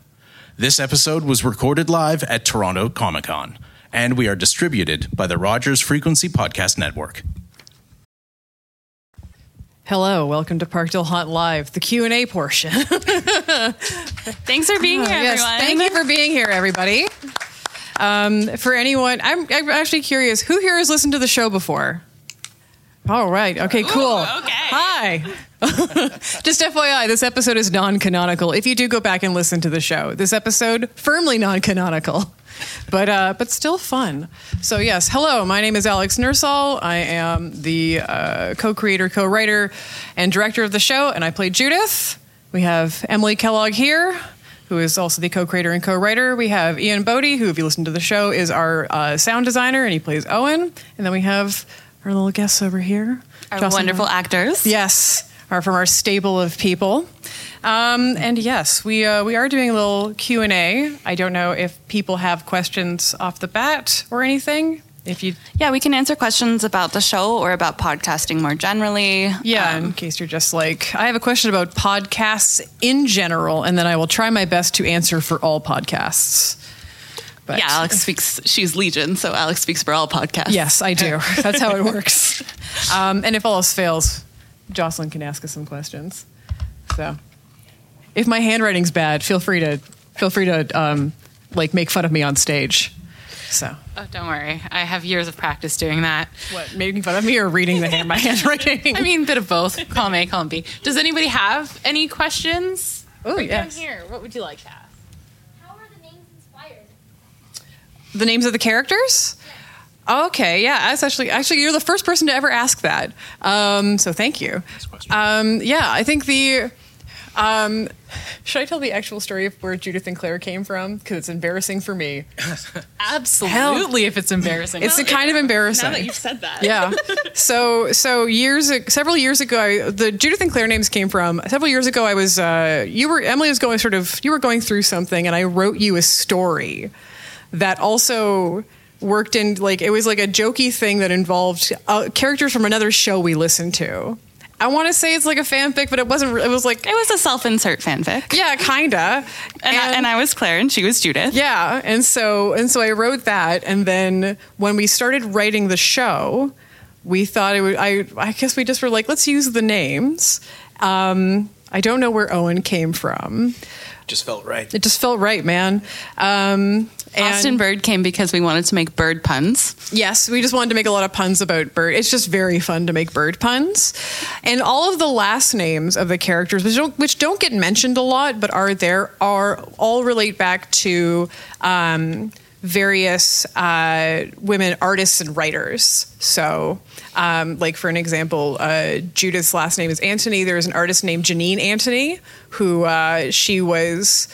This episode was recorded live at Toronto Comicon, and we are distributed by the Rogers Frequency Podcast Network. Hello, welcome to Parkdale Haunt Live, the Q and A portion. (laughs) Thanks for being here, yes, everyone. thank you for being here, everybody. Um, for anyone, I'm, I'm actually curious, who here has listened to the show before? All right. Okay. Cool. okay. Hi. (laughs) Just FYI, this episode is non-canonical. If you do go back and listen to the show, this episode firmly non-canonical, (laughs) but uh, but still fun. So yes, hello. My name is Alex Nursall. I am the uh, co-creator, co-writer, and director of the show, and I play Judith. We have Emily Kellogg here. Who is also the co-creator and co-writer? We have Ian Boddy, who, if you listen to the show, is our uh, sound designer, and he plays Owen. And then we have our little guests over here, Our Jocelyn- wonderful actors. Yes, are from our stable of people. Um, and yes, we uh, we are doing a little Q and A. I don't know if people have questions off the bat or anything. If you, Yeah, we can answer questions about the show or about podcasting more generally. yeah, Um, in case you're just like, I have a question about podcasts in general, and then I will try my best to answer for all podcasts. But yeah, Alex speaks. She's Legion, so Alex speaks for all podcasts. Yes, I do. (laughs) That's how it works. Um, and if all else fails, Jocelyn can ask us some questions. So, if my handwriting's bad, feel free to feel free to um, like make fun of me on stage. So, Oh, don't worry. I have years of practice doing that. what making fun of me or reading the hand, my (laughs) handwriting? I mean, a bit of both. Column A, column B. Does anybody have any questions? oh Right down yes. here. What would you like to ask? How are the names inspired? The names of the characters. Okay, yeah, that's actually actually you're the first person to ever ask that. Um, so thank you. Um, yeah, I think the. Um, should I tell the actual story of where Judith and Claire came from? Because it's embarrassing for me. (laughs) Absolutely, if it's embarrassing. It's a kind of embarrassing. Now that you've said that. yeah. (laughs) So so years several years ago, I, the Judith and Claire names came from several years ago. I was uh, you were Emily was going sort of you were going through something, and I wrote you a story that also worked in like it was like a jokey thing that involved uh, characters from another show we listened to. I want to say it's like a fanfic, but it wasn't. re- It was like It was a self-insert fanfic. yeah, kinda. And, I, and I was Claire, and she was Judith. Yeah, and so and so I wrote that, and then when we started writing the show, we thought it would. I I guess we just were like, let's use the names. Um, I don't know where Owen came from. Just felt right. It just felt right, man. Um, and Austin Bird came because we wanted to make bird puns. Yes, we just wanted to make a lot of puns about bird. It's just very fun to make bird puns, and all of the last names of the characters, which don't, which don't get mentioned a lot, but are there, are all relate back to um, various uh, women artists and writers. So, um, like for an example, uh, Judith's last name is Antoni. There's an artist named Janine Antoni who uh, she was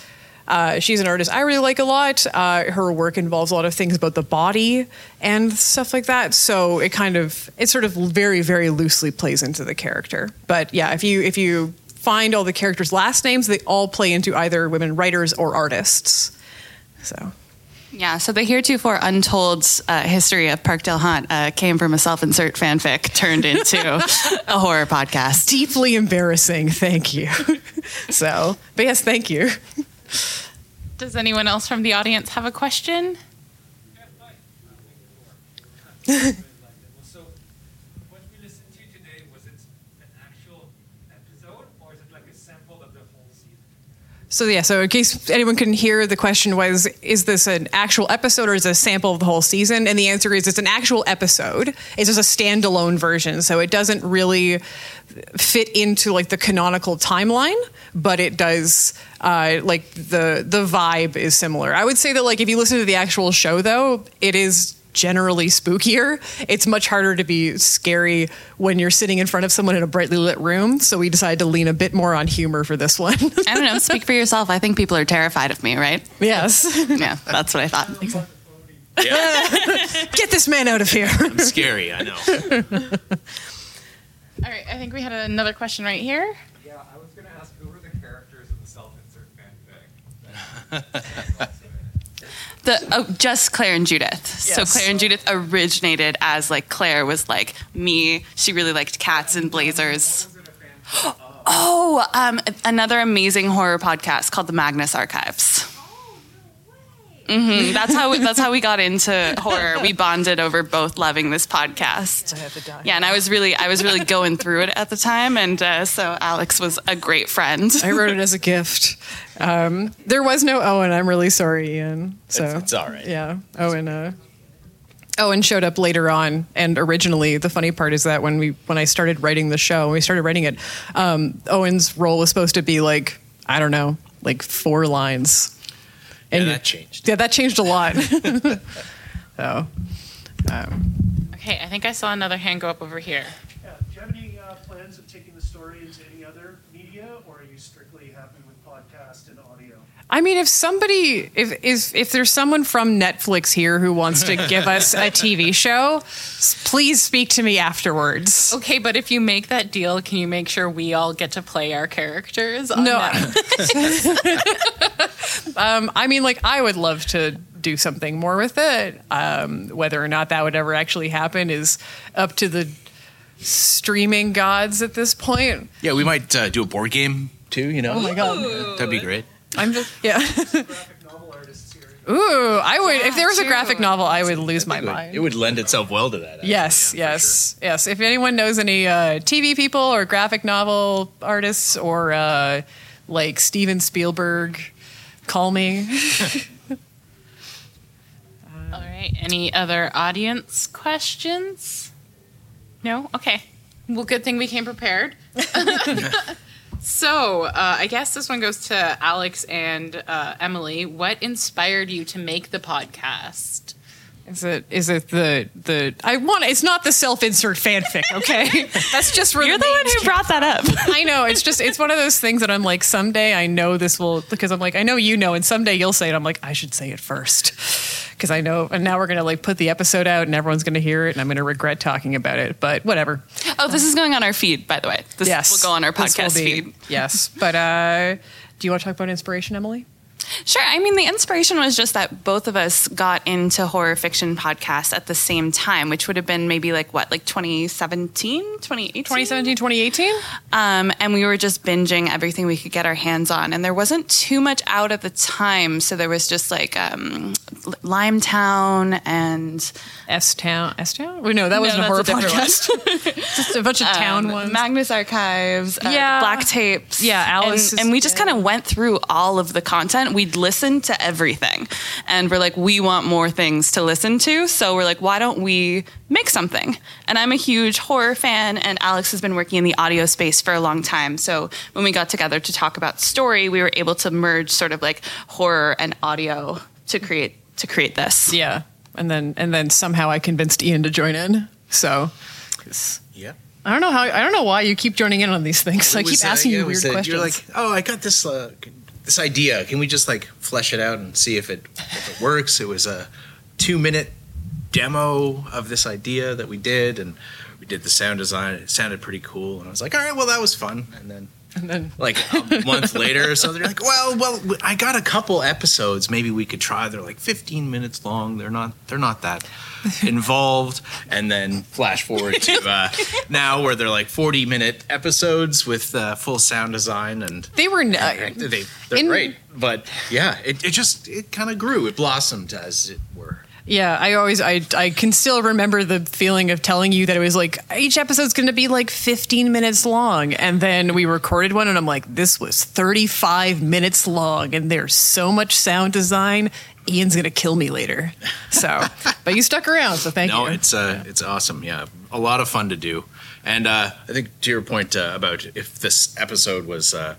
Uh, she's an artist I really like a lot. Uh, her work involves a lot of things about the body and stuff like that. So it kind of it sort of very very loosely plays into the character. But yeah, if you if you find all the characters' last names, they all play into either women writers or artists. So Yeah, so the heretofore untold uh, history of Parkdale Haunt uh, came from a self-insert fanfic turned into (laughs) a horror podcast. deeply embarrassing. Thank you. (laughs) so, but yes, thank you. Does anyone else from the audience have a question? (laughs) So, what we listened to today, was it an actual episode or is it like a sample of the whole season? So yeah, so in case anyone couldn't hear, the question was: Is this an actual episode or is it a sample of the whole season? And the answer is: It's an actual episode. It's just a standalone version, so it doesn't really fit into like the canonical timeline, but it does. Uh, like the the vibe is similar. I would say that like if you listen to the actual show, though, it is generally spookier. It's much harder to be scary when you're sitting in front of someone in a brightly lit room. So we decided to lean a bit more on humor for this one. (laughs) I don't know. Speak for yourself. I think people are terrified of me, right? yes. Yeah, that's what I thought. (laughs) Get this man out of here. I'm scary, I know. All right, I think we had another question right here. Yeah, I was gonna ask who were the characters in the self-insert fanfic? (laughs) The oh, just Claire and Judith. So Claire and Judith originated as like Claire was like me. She really liked cats and blazers. (gasps) Oh, um, another amazing horror podcast called the Magnus Archives. Hmm That's how we, that's how we got into horror. We bonded over both loving this podcast. Yeah, and I was really I was really going through it at the time, and uh, so Alex was a great friend. I wrote it as a gift. Um, there was no Owen. I'm really sorry, Ian. So It's- it's all right. Yeah, Owen. Uh, Owen showed up later on, and originally the funny part is that when we when I started writing the show, when we started writing it, um, Owen's role was supposed to be like I don't know, like four lines. Yeah, that changed. Yeah, that changed a lot. (laughs) (laughs) so, um, Okay, I think I saw another hand go up over here. Yeah. Do you have any uh, plans of taking the story into any other media, or are you strictly happy with podcast and audio? I mean, if somebody, if if if there's someone from Netflix here who wants to give us a (laughs) TV show, please speak to me afterwards. Okay, but if you make that deal, can you make sure we all get to play our characters? On No. That? Um, I mean, like, I would love to do something more with it. Um, whether or not that would ever actually happen is up to the streaming gods at this point. Yeah, we might uh, do a board game too, you know? Oh my god, That'd be great. I'm just yeah. Novel artists here. Ooh, I would if there was a graphic novel, I would lose my It would, mind. it would lend itself well to that. actually, Yes, yeah, for yes, yes. If anyone knows any uh, TV people or graphic novel artists or uh, like Steven Spielberg, call me. (laughs) All right. Any other audience questions? No? Okay. Well, good thing we came prepared. (laughs) so, uh, I guess this one goes to Alex and uh, Emily. What inspired you to make the podcast? Is it is it the the I want it's not the self insert fanfic, okay? (laughs) That's just You're the one who brought that up. I know it's just it's one of those things that I'm like someday I know this will because I'm like I know you know and someday you'll say it I'm like I should say it first because I know and now we're gonna like put the episode out and everyone's gonna hear it and I'm gonna regret talking about it but whatever Oh, this is going on our feed, by the way. This yes will go on our podcast feed. yes but uh do you want to talk about inspiration Emily Sure. I mean, the inspiration was just that both of us got into horror fiction podcasts at the same time, which would have been maybe like what, like 2017, 2018? 2017 2018 Um, and we were just binging everything we could get our hands on. And there wasn't too much out at the time. So there was just like um, Limetown and S Town S Town no that wasn't a that's horror a podcast (laughs) just a bunch of town um, ones Magnus Archives, uh, Yeah. Black Tapes. Yeah, Alice And, and we just kind of went through all of the content. We'd listen to everything. And we're like, we want more things to listen to. So we're like, why don't we make something? And I'm a huge horror fan, and Alex has been working in the audio space for a long time. So when we got together to talk about story, we were able to merge sort of like horror and audio to create to create this. Yeah, and then and then somehow I convinced Ian to join in. So Yeah. I don't know how I don't know why you keep joining in on these things. I keep was, uh, asking yeah, you it was, weird uh, questions. You're like, oh, I got this. Uh, this idea. Can we just like flesh it out and see if it if it works? It was a two minute demo of this idea that we did, and we did the sound design. It sounded pretty cool, and I was like, all right, well, that was fun. And then And then (laughs) like a month later or something, they're like, well, well, I got a couple episodes. Maybe we could try. They're like 15 minutes long. They're not. They're not that (laughs) involved. And then flash forward to uh, (laughs) now, where they're like 40 minute episodes with uh, full sound design, and they were n- and they they're in- great. But yeah, it, it just it kind of grew. It blossomed as it were. Yeah, I always I I can still remember the feeling of telling you that it was like each episode's going to be like 15 minutes long and then we recorded one and I'm like this was 35 minutes long and there's so much sound design Ian's going to kill me later. So, (laughs) but you stuck around, so thank no, you. No, it's uh, it's awesome. Yeah, a lot of fun to do. And uh, I think to your point uh, about if this episode was, uh,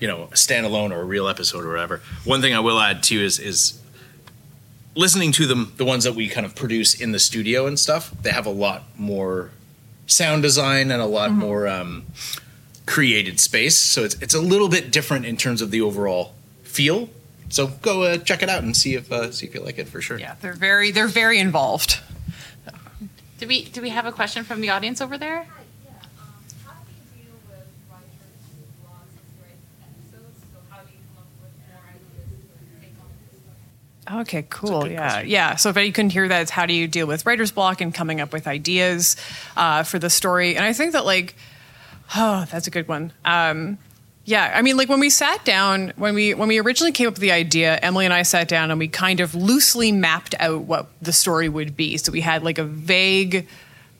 you know, a standalone or a real episode or whatever. One thing I will add too is is listening to them, the ones that we kind of produce in the studio and stuff. They have a lot more sound design and a lot more um, created space. So it's it's a little bit different in terms of the overall feel. So go uh, check it out and see if uh, see if you like it for sure. Yeah, they're very they're very involved. Do we do we have a question from the audience over there? Okay, cool. Yeah, yeah. So if you couldn't hear that, it's how do you deal with writer's block and coming up with ideas uh, for the story? And I think that like, oh, that's a good one. Um, yeah, I mean, like when we sat down, when we when we originally came up with the idea, Emily and I sat down and we kind of loosely mapped out what the story would be. So we had like a vague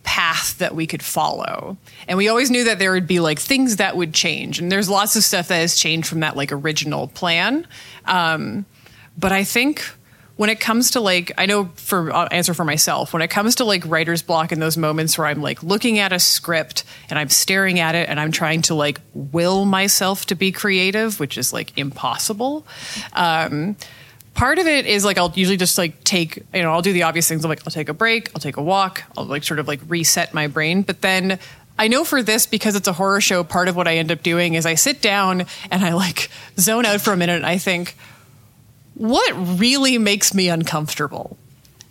path that we could follow. And we always knew that there would be like things that would change. And there's lots of stuff that has changed from that like original plan. Um, but I think when it comes to like, I know for I'll answer for myself, when it comes to like writer's block in those moments where I'm like looking at a script and I'm staring at it and I'm trying to like will myself to be creative, which is like impossible. Um, part of it is like I'll usually just like take you know I'll do the obvious things. I'm like I'll take a break, I'll take a walk, I'll like sort of like reset my brain. But then I know for this because it's a horror show. Part of what I end up doing is I sit down and I like zone out for a minute and I think, what really makes me uncomfortable?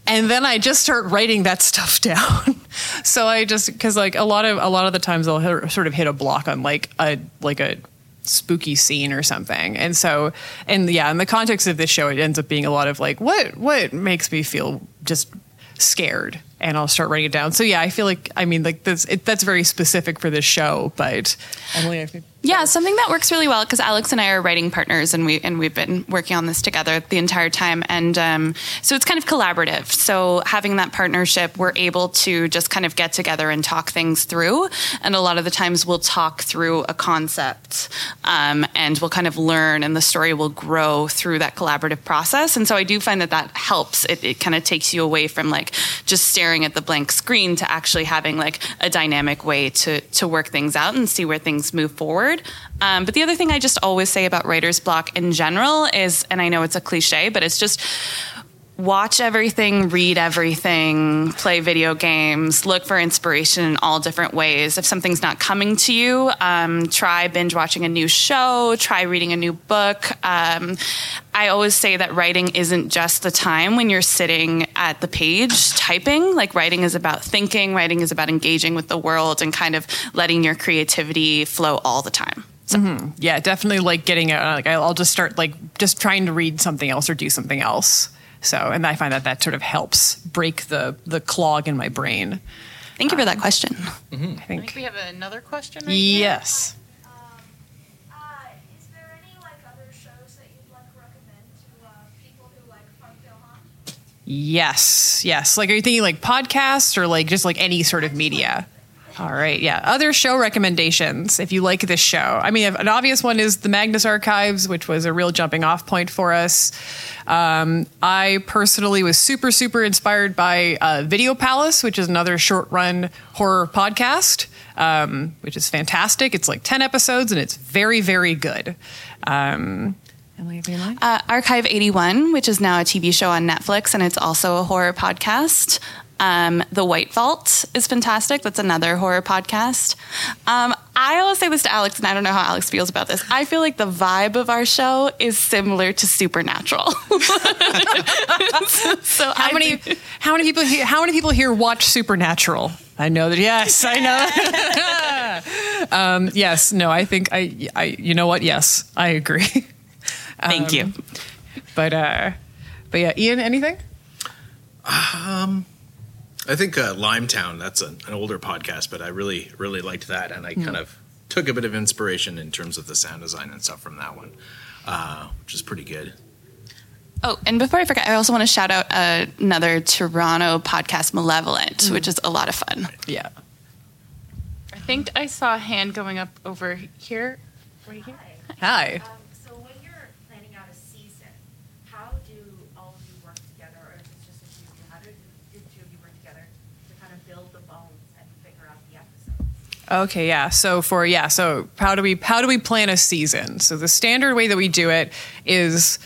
And then I just start writing that stuff (laughs) down. so I just because like a lot of a lot of the times I'll hit, sort of hit a block on like a like a spooky scene or something. And so, and yeah, in the context of this show, it ends up being a lot of like, what, what makes me feel just scared? And I'll start writing it down. So yeah, I feel like, I mean, like this, it, that's very specific for this show, but Emily, I think. Yeah, something that works really well because Alex and I are writing partners, and we and we've been working on this together the entire time, and um, so it's kind of collaborative. So having that partnership, we're able to just kind of get together and talk things through. And a lot of the times, we'll talk through a concept, um, and we'll kind of learn, and the story will grow through that collaborative process. And so I do find that that helps. It, it kind of takes you away from like just staring at the blank screen to actually having like a dynamic way to to work things out and see where things move forward. Um, but the other thing I just always say about writer's block in general is, and I know it's a cliche, but it's just watch everything, read everything, play video games, look for inspiration in all different ways. If something's not coming to you, um, try binge watching a new show, try reading a new book. Um, I always say that writing isn't just the time when you're sitting at the page typing. Like, writing is about thinking, writing is about engaging with the world and kind of letting your creativity flow all the time. Mhm. Yeah, definitely like getting it. Like I'll just start like just trying to read something else or do something else. So, and I find that that sort of helps break the the clog in my brain. Thank you for that um, question. I I think. think we have another question. Right Yes. Um, uh, is there any like other shows that you'd like recommend to uh, people who like Parkdale Haunt? Yes. Yes. Like, are you thinking like podcasts or like just like any sort of media? All right. Yeah. Other show recommendations if you like this show. I mean, an obvious one is the Magnus Archives, which was a real jumping off point for us. Um, I personally was super, super inspired by uh, Video Palace, which is another short run horror podcast, um, which is fantastic. It's like 10 episodes and it's very, very good. Um, Emily, have you in mind? Uh, Archive 81, which is now a TV show on Netflix, and it's also a horror podcast. Um, the White Vault is fantastic. That's another horror podcast. Um, I always say this to Alex, and I don't know how Alex feels about this. I feel like the vibe of our show is similar to Supernatural. (laughs) so how many how many people here, how many people here watch Supernatural? I know that. Yes, I know. (laughs) um, yes, no, I think I, I, you know what? Yes, I agree. (laughs) Thank Um, you. But, uh, but yeah, Ian, anything? Um, I think uh, Limetown. That's an, an older podcast, but I really, really liked that, and I Hmm. kind of took a bit of inspiration in terms of the sound design and stuff from that one, uh, which is pretty good. Oh, and before I forget, I also want to shout out uh, another Toronto podcast, Malevolent, which is a lot of fun. Yeah. I think I saw a hand going up over here. Right here. Hi. Um, so when you're planning out a season, how do all of you work together, or if it's just the two of you, how do the two of you work together to kind of build the bones and figure out the episodes? Okay, yeah. So for yeah, so how do we how do we plan a season? So the standard way that we do it is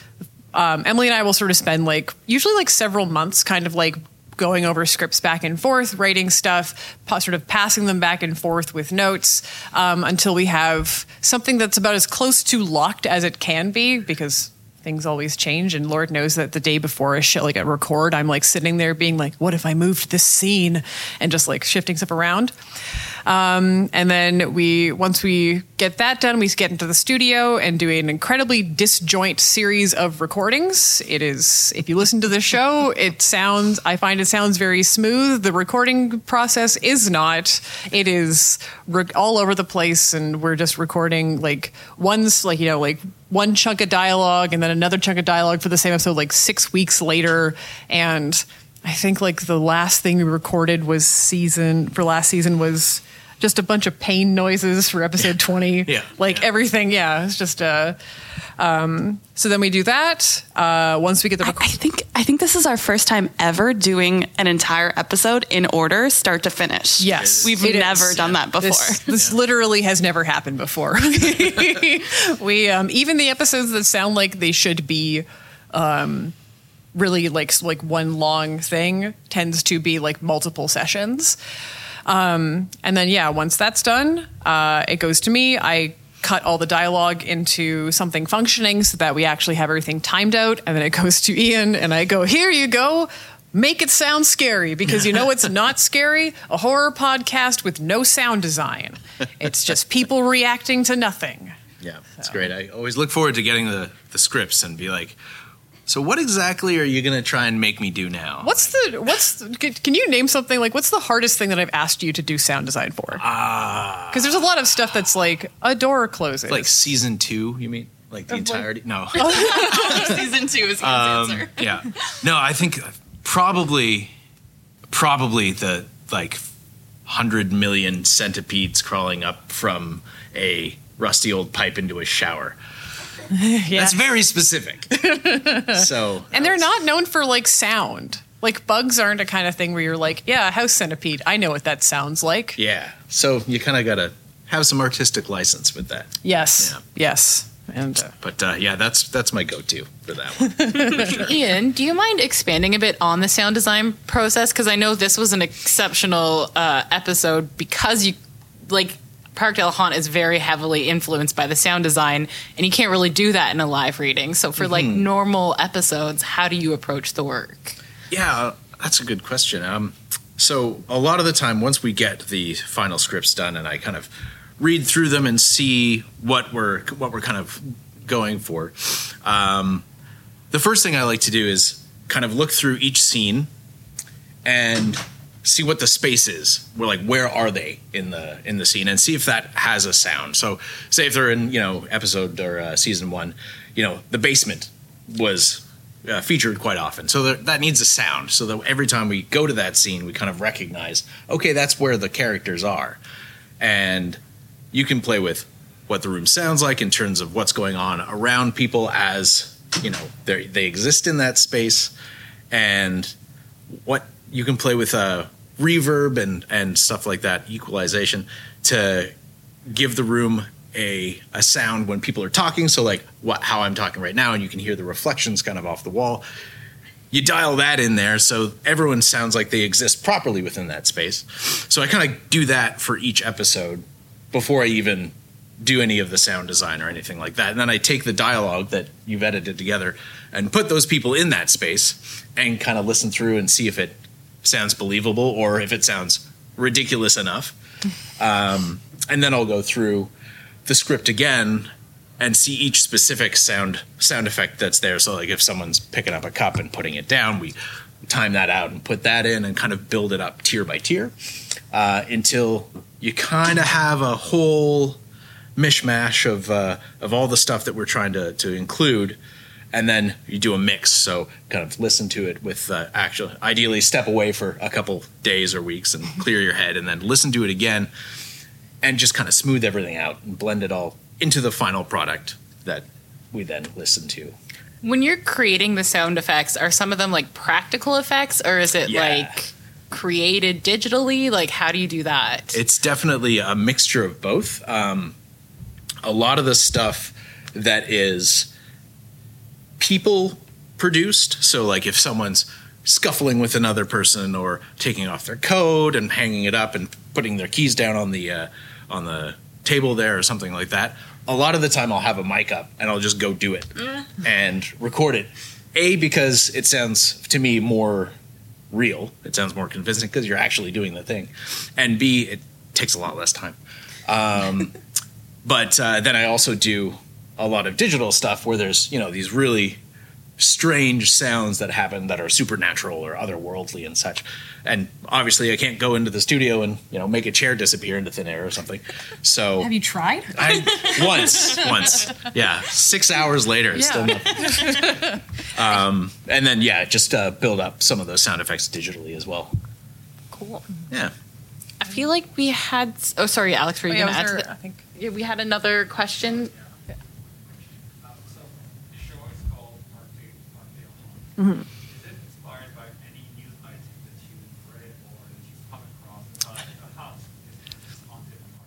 um, Emily and I will sort of spend like usually like several months, kind of like going over scripts back and forth, writing stuff, sort of passing them back and forth with notes um, until we have something that's about as close to locked as it can be because things always change and lord knows that the day before a show like a record i'm like sitting there being like what if i moved this scene? and just like shifting stuff around. Um, and then we once we get that done we get into the studio and do an incredibly disjoint series of recordings. It is if you listen to the show it sounds i find it sounds very smooth. The recording process is not. It is re- all over the place and we're just recording like one's like you know like one chunk of dialogue and then another chunk of dialogue for the same episode like six weeks later. And i think like the last thing we recorded was season for last season was just a bunch of pain noises for episode 20 Yeah, like everything yeah it's just uh um so then we do that uh once we get the I, I think I think this is our first time ever doing an entire episode in order, start to finish. Yes, we've it is. never done that before. This, this literally has never happened before. (laughs) (laughs) we um, even the episodes that sound like they should be um, really like like one long thing tends to be like multiple sessions. Um, and then yeah, once that's done, uh, it goes to me. I cut all the dialogue into something functioning so that we actually have everything timed out, and then it goes to Ian, and I go, "Here you go." Make it sound scary because you know it's (laughs) not scary. A horror podcast with no sound design. It's just people reacting to nothing. Yeah, it's great. I always look forward to getting the, the scripts and be like, so what exactly are you going to try and make me do now? What's the what's the, can- can you name something like what's the hardest thing that I've asked you to do sound design for? Ah, Because there's a lot of stuff that's like a door closes. like season two, you mean? Like the Of, like- entirety? No. (laughs) Season two is Ian's Um, answer. yeah. No, I think probably, probably the like hundred million centipedes crawling up from a rusty old pipe into a shower. (laughs) yeah. That's very specific. (laughs) so and they're not known for like sound. Like bugs aren't a kind of thing where you're like, yeah, house centipede. I know what that sounds like. yeah. So you kind of got to have some artistic license with that. Yes. Yeah. Yes. And uh, But uh, yeah, that's that's my go-to for that one. (laughs) Ian, do you mind expanding a bit on the sound design process? Because I know this was an exceptional uh, episode because you, like, Parkdale Haunt is very heavily influenced by the sound design, and you can't really do that in a live reading. So, for like Mhm. normal episodes, how do you approach the work? Yeah, that's a good question. Um, so a lot of the time, once we get the final scripts done, and I kind of read through them and see what we're what we're kind of going for, um, the first thing I like to do is kind of look through each scene and see what the space is. We're like, where are they in the in the scene, and see if that has a sound. So, say if they're in you know episode or uh, season one, you know the basement was uh, featured quite often, so that, that needs a sound. So that every time we go to that scene, we kind of recognize, okay, that's where the characters are, and you can play with what the room sounds like in terms of what's going on around people as you know they they exist in that space, and what you can play with uh, reverb and and stuff like that, equalization to give the room a a sound when people are talking. So like what how I'm talking right now, and you can hear the reflections kind of off the wall. you dial that in there so everyone sounds like they exist properly within that space. So I kind of do that for each episode before I even do any of the sound design or anything like that. And then I take the dialogue that you've edited together and put those people in that space and kind of listen through and see if it sounds believable or if it sounds ridiculous enough. Um, and then I'll go through the script again and see each specific sound sound effect that's there. So like if someone's picking up a cup and putting it down, we time that out and put that in and kind of build it up tier by tier uh, until you kind of have a whole mishmash of uh, of all the stuff that we're trying to to include. And then you do a mix, so kind of listen to it with uh, actual. Ideally, step away for a couple days or weeks and clear your head, and then listen to it again, and just kind of smooth everything out and blend it all into the final product that we then listen to. When you're creating the sound effects, are some of them like practical effects or is it Yeah. like created digitally? Like, how do you do that? It's definitely a mixture of both. Um, a lot of the stuff that is people produced, so like if someone's scuffling with another person or taking off their coat and hanging it up and putting their keys down on the uh, on the table there or something like that. A lot of the time, I'll have a mic up and I'll just go do it and record it. A because it sounds to me more real. It sounds more convincing because you're actually doing the thing, and B it takes a lot less time. Um, (laughs) but uh, then I also do a lot of digital stuff where there's you know these really strange sounds that happen that are supernatural or otherworldly and such. And obviously, I can't go into the studio and you know make a chair disappear into thin air or something. So Have you tried? I once, once, yeah, six hours later, it's still nothing. Um, and then yeah, just uh, build up some of those sound effects digitally as well. Cool. Yeah. I feel like we had. Oh, sorry, Alex. Were you Oh, yeah, going to was add? there- to the- I think yeah, we had another question. Um, so the show is called Parkdale, Parkdale Haunt. Mhm. Is it inspired by any news item that you've read or that you've come across about the house is haunted?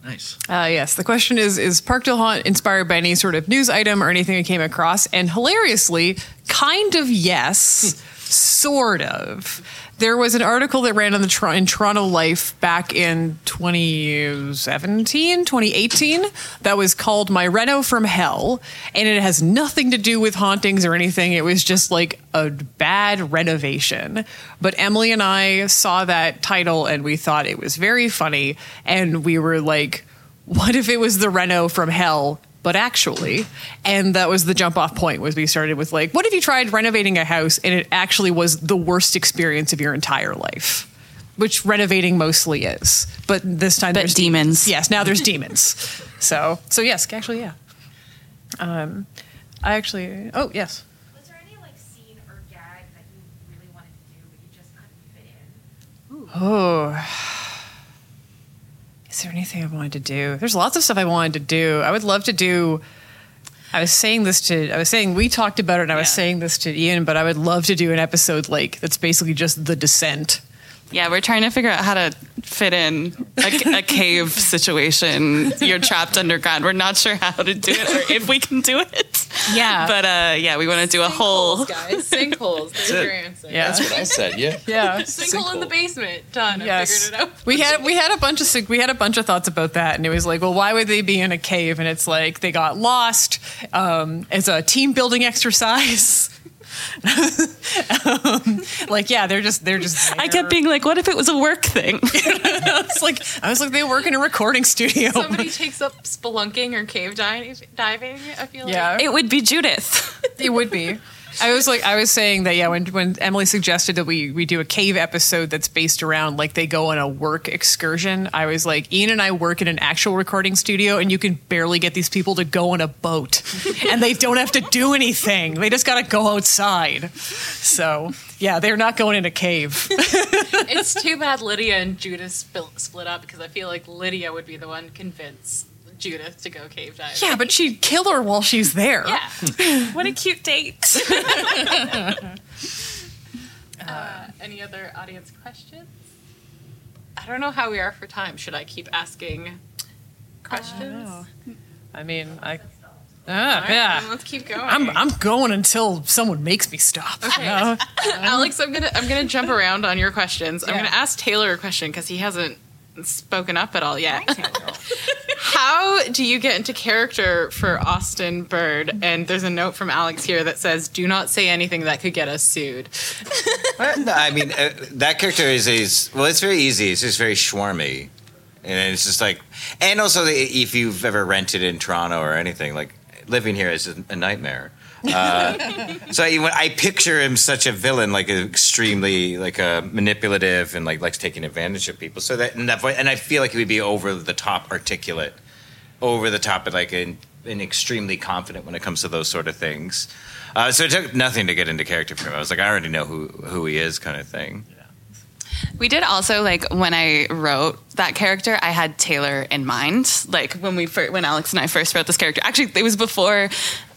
Nice. Uh, yes, the question is Is Parkdale Haunt inspired by any sort of news item or anything I came across? And hilariously, kind of yes, sort of. There was an article that ran on the in Toronto Life back in 2017, 2018, that was called My Reno from Hell. And it has nothing to do with hauntings or anything. It was just like a bad renovation. But Emily and I saw that title and we thought it was very funny. And we were like, what if it was the Reno from hell, but actually? And that was the jump off point was we started with like, what if you tried renovating a house and it actually was the worst experience of your entire life? Which renovating mostly is. But this time But there's demons. Yes, now there's demons. So so yes, actually yeah. Um I actually oh yes. Was there any like scene or gag that you really wanted to do but you just couldn't fit in? Oh. Is there anything I wanted to do? There's lots of stuff I wanted to do. I would love to do. I was saying this to. I was saying we talked about it, and I was saying this to Ian, but I would love to do an episode like that's basically just the descent. Yeah, we're trying to figure out how to fit in a, a cave situation. You're trapped underground. We're not sure how to do it or if we can do it. Yeah. But uh, yeah, we want to do a whole. guys. Sinkholes. There's your answer. Yeah. That's what I said. Yeah. (laughs) Yeah. Sinkhole in the basement. Done. I figured it out. we had we had a bunch of sig- we had a bunch of thoughts about that, and it was like, well, why would they be in a cave? And it's like they got lost. Um, it's a team building (laughs) exercise. (laughs) um, like yeah, they're just they're just. I kept being like, what if it was a work thing? (laughs) it's like I was like they work in a recording studio. Somebody takes up spelunking or cave diving. I feel Yeah. like it would be Judith. It would be. I was like, I was saying that, yeah. When when Emily suggested that we we do a cave episode that's based around like they go on a work excursion, I was like, Ian and I work in an actual recording studio, and you can barely get these people to go on a boat, and they don't have to do anything. They just got to go outside. So yeah, they're not going in a cave. it's too bad Lydia and spil- split up because I feel like Lydia would be the one to convince Judith to go cave diving. yeah, but she'd kill her while she's there. Yeah. (laughs) what a cute date. (laughs) uh, any other audience questions? I don't know how we are for time. Should I keep asking questions? I mean, I Ah, yeah. Let's keep going. I'm I'm going until someone makes me stop. Okay. you know? (laughs) Alex, I'm gonna I'm gonna jump around on your questions. I'm gonna ask Taylor a question because he hasn't spoken up at all yet. (laughs) How do you get into character for Austin Bird? And there's a note from Alex here that says, "Do not say anything that could get us sued." No, I mean, uh, that character is, is well, it's very easy. It's just very schwarmy, and it's just like, and also if you've ever rented in Toronto or anything, like living here is a, a nightmare. Uh, (laughs) so I, I picture him such a villain, like extremely like a manipulative and like likes taking advantage of people. So that and that and I feel like he would be over the top articulate, over the top, but like and, and extremely confident when it comes to those sort of things. Uh, so it took nothing to get into character for him. I was like, I already know who who he is, kind of thing. We did also like when I wrote that character, I had Taylor in mind. Like when we fir- when Alex and I first wrote this character. Actually, it was before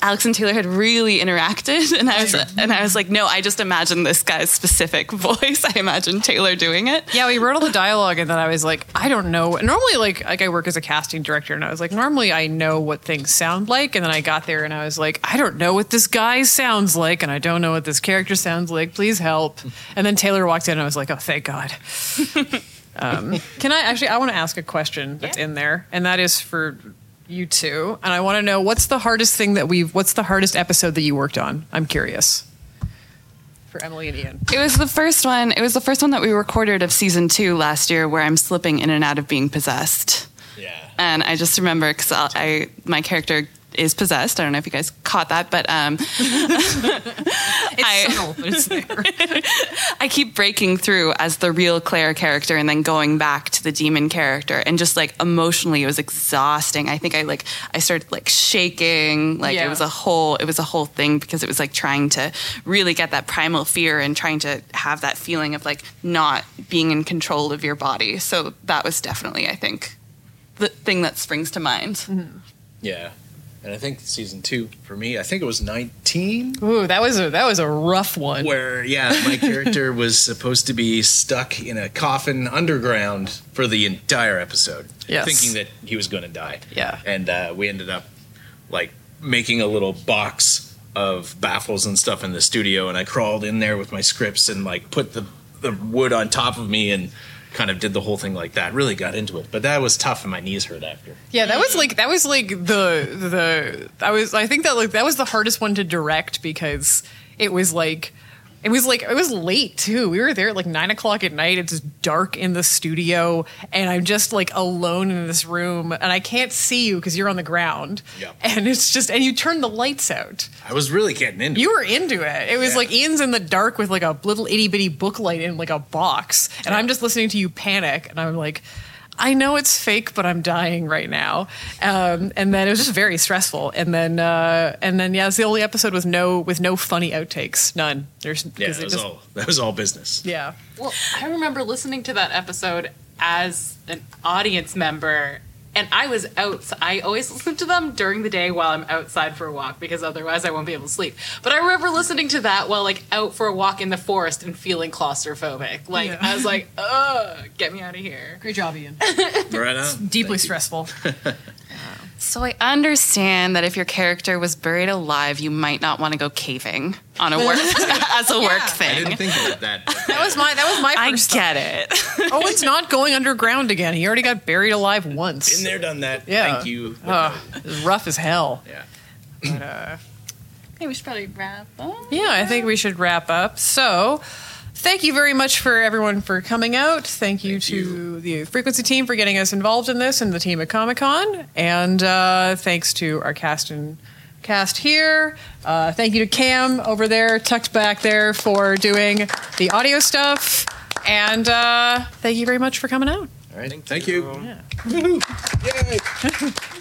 Alex and Taylor had really interacted, and I was and I was like, no, I just imagined this guy's specific (laughs) voice. I imagined Taylor doing it. Yeah, we wrote all the dialogue, and then I was like, I don't know. Normally, like, like I work as a casting director, and I was like, normally I know what things sound like, and then I got there, and I was like, I don't know what this guy sounds like, and I don't know what this character sounds like. Please help. (laughs) And then Taylor walked in, and I was like, oh, thank God. (laughs) um, can I actually? I want to ask a question that's in there, and that is for you two, and I want to know what's the hardest thing that we've. What's the hardest episode that you worked on? I'm curious. For Emily and Ian. It was the first one. It was the first one that we recorded of season two last year, where I'm slipping in and out of being possessed. Yeah. And I just remember because I, I my character is possessed. I don't know if you guys caught that, but um, (laughs) I, subtle, but it's there. (laughs) I keep breaking through as the real Claire character and then going back to the demon character and just like emotionally it was exhausting. I think I like I started like shaking. Like Yeah. it was a whole it was a whole thing because it was like trying to really get that primal fear and trying to have that feeling of like not being in control of your body. So that was definitely I think the thing that springs to mind. Yeah. And I think season two for me, I think it was 19. Ooh, that was a that was a rough one. Where, yeah, my (laughs) character was supposed to be stuck in a coffin underground for the entire episode, Yes. thinking that he was going to die. Yeah. And uh, we ended up like making a little box of baffles and stuff in the studio, and I crawled in there with my scripts and like put the the wood on top of me and kind of did the whole thing like that. Really got into it, but that was tough, and my knees hurt after. Yeah, that was like that was like the the I was I think that like that was the hardest one to direct because it was like it was like it was late too. We were there at like nine o'clock at night. It's dark in the studio, and I'm just like alone in this room, and I can't see you because you're on the ground. Yeah. And it's just and you turn the lights out. I was really getting into You it. were into it. It was Yeah. like Ian's in the dark with like a little itty bitty book light in like a box, and I'm just listening to you panic, and I'm like, I know it's fake, but I'm dying right now. Um, and then it was just very stressful. And then uh, and then yeah, it's the only episode with no with no funny outtakes, none. There's Yeah, 'cause that it was just- all that was all business. yeah. Well, I remember listening to that episode as an audience member, and I was out. I always listen to them during the day while I'm outside for a walk because otherwise I won't be able to sleep. But I remember listening to that while like out for a walk in the forest and feeling claustrophobic. Like Yeah. I was like, "Ugh, get me out of here." Great job, Ian. (laughs) Right on. Deeply stressful. (laughs) So I understand that if your character was buried alive, you might not want to go caving on a work (laughs) (laughs) as a work thing. I didn't think about that. (laughs) That was my that was my I first. get it. Owen's not going underground again. He already got buried alive once. Been there, done that. Yeah. Thank you. Ugh, it was rough as hell. Yeah. But, uh, Hey, we should probably wrap up. Yeah, I think we should wrap up. So, thank you very much for everyone for coming out. Thank you to the Frequency team for getting us involved in this and the team at Comicon. And uh, thanks to our cast and cast here. Uh, thank you to Cam over there, tucked back there, for doing the audio stuff. And uh, thank you very much for coming out. All right. Thank you. Yeah. Woohoo. (laughs) Yay. (laughs)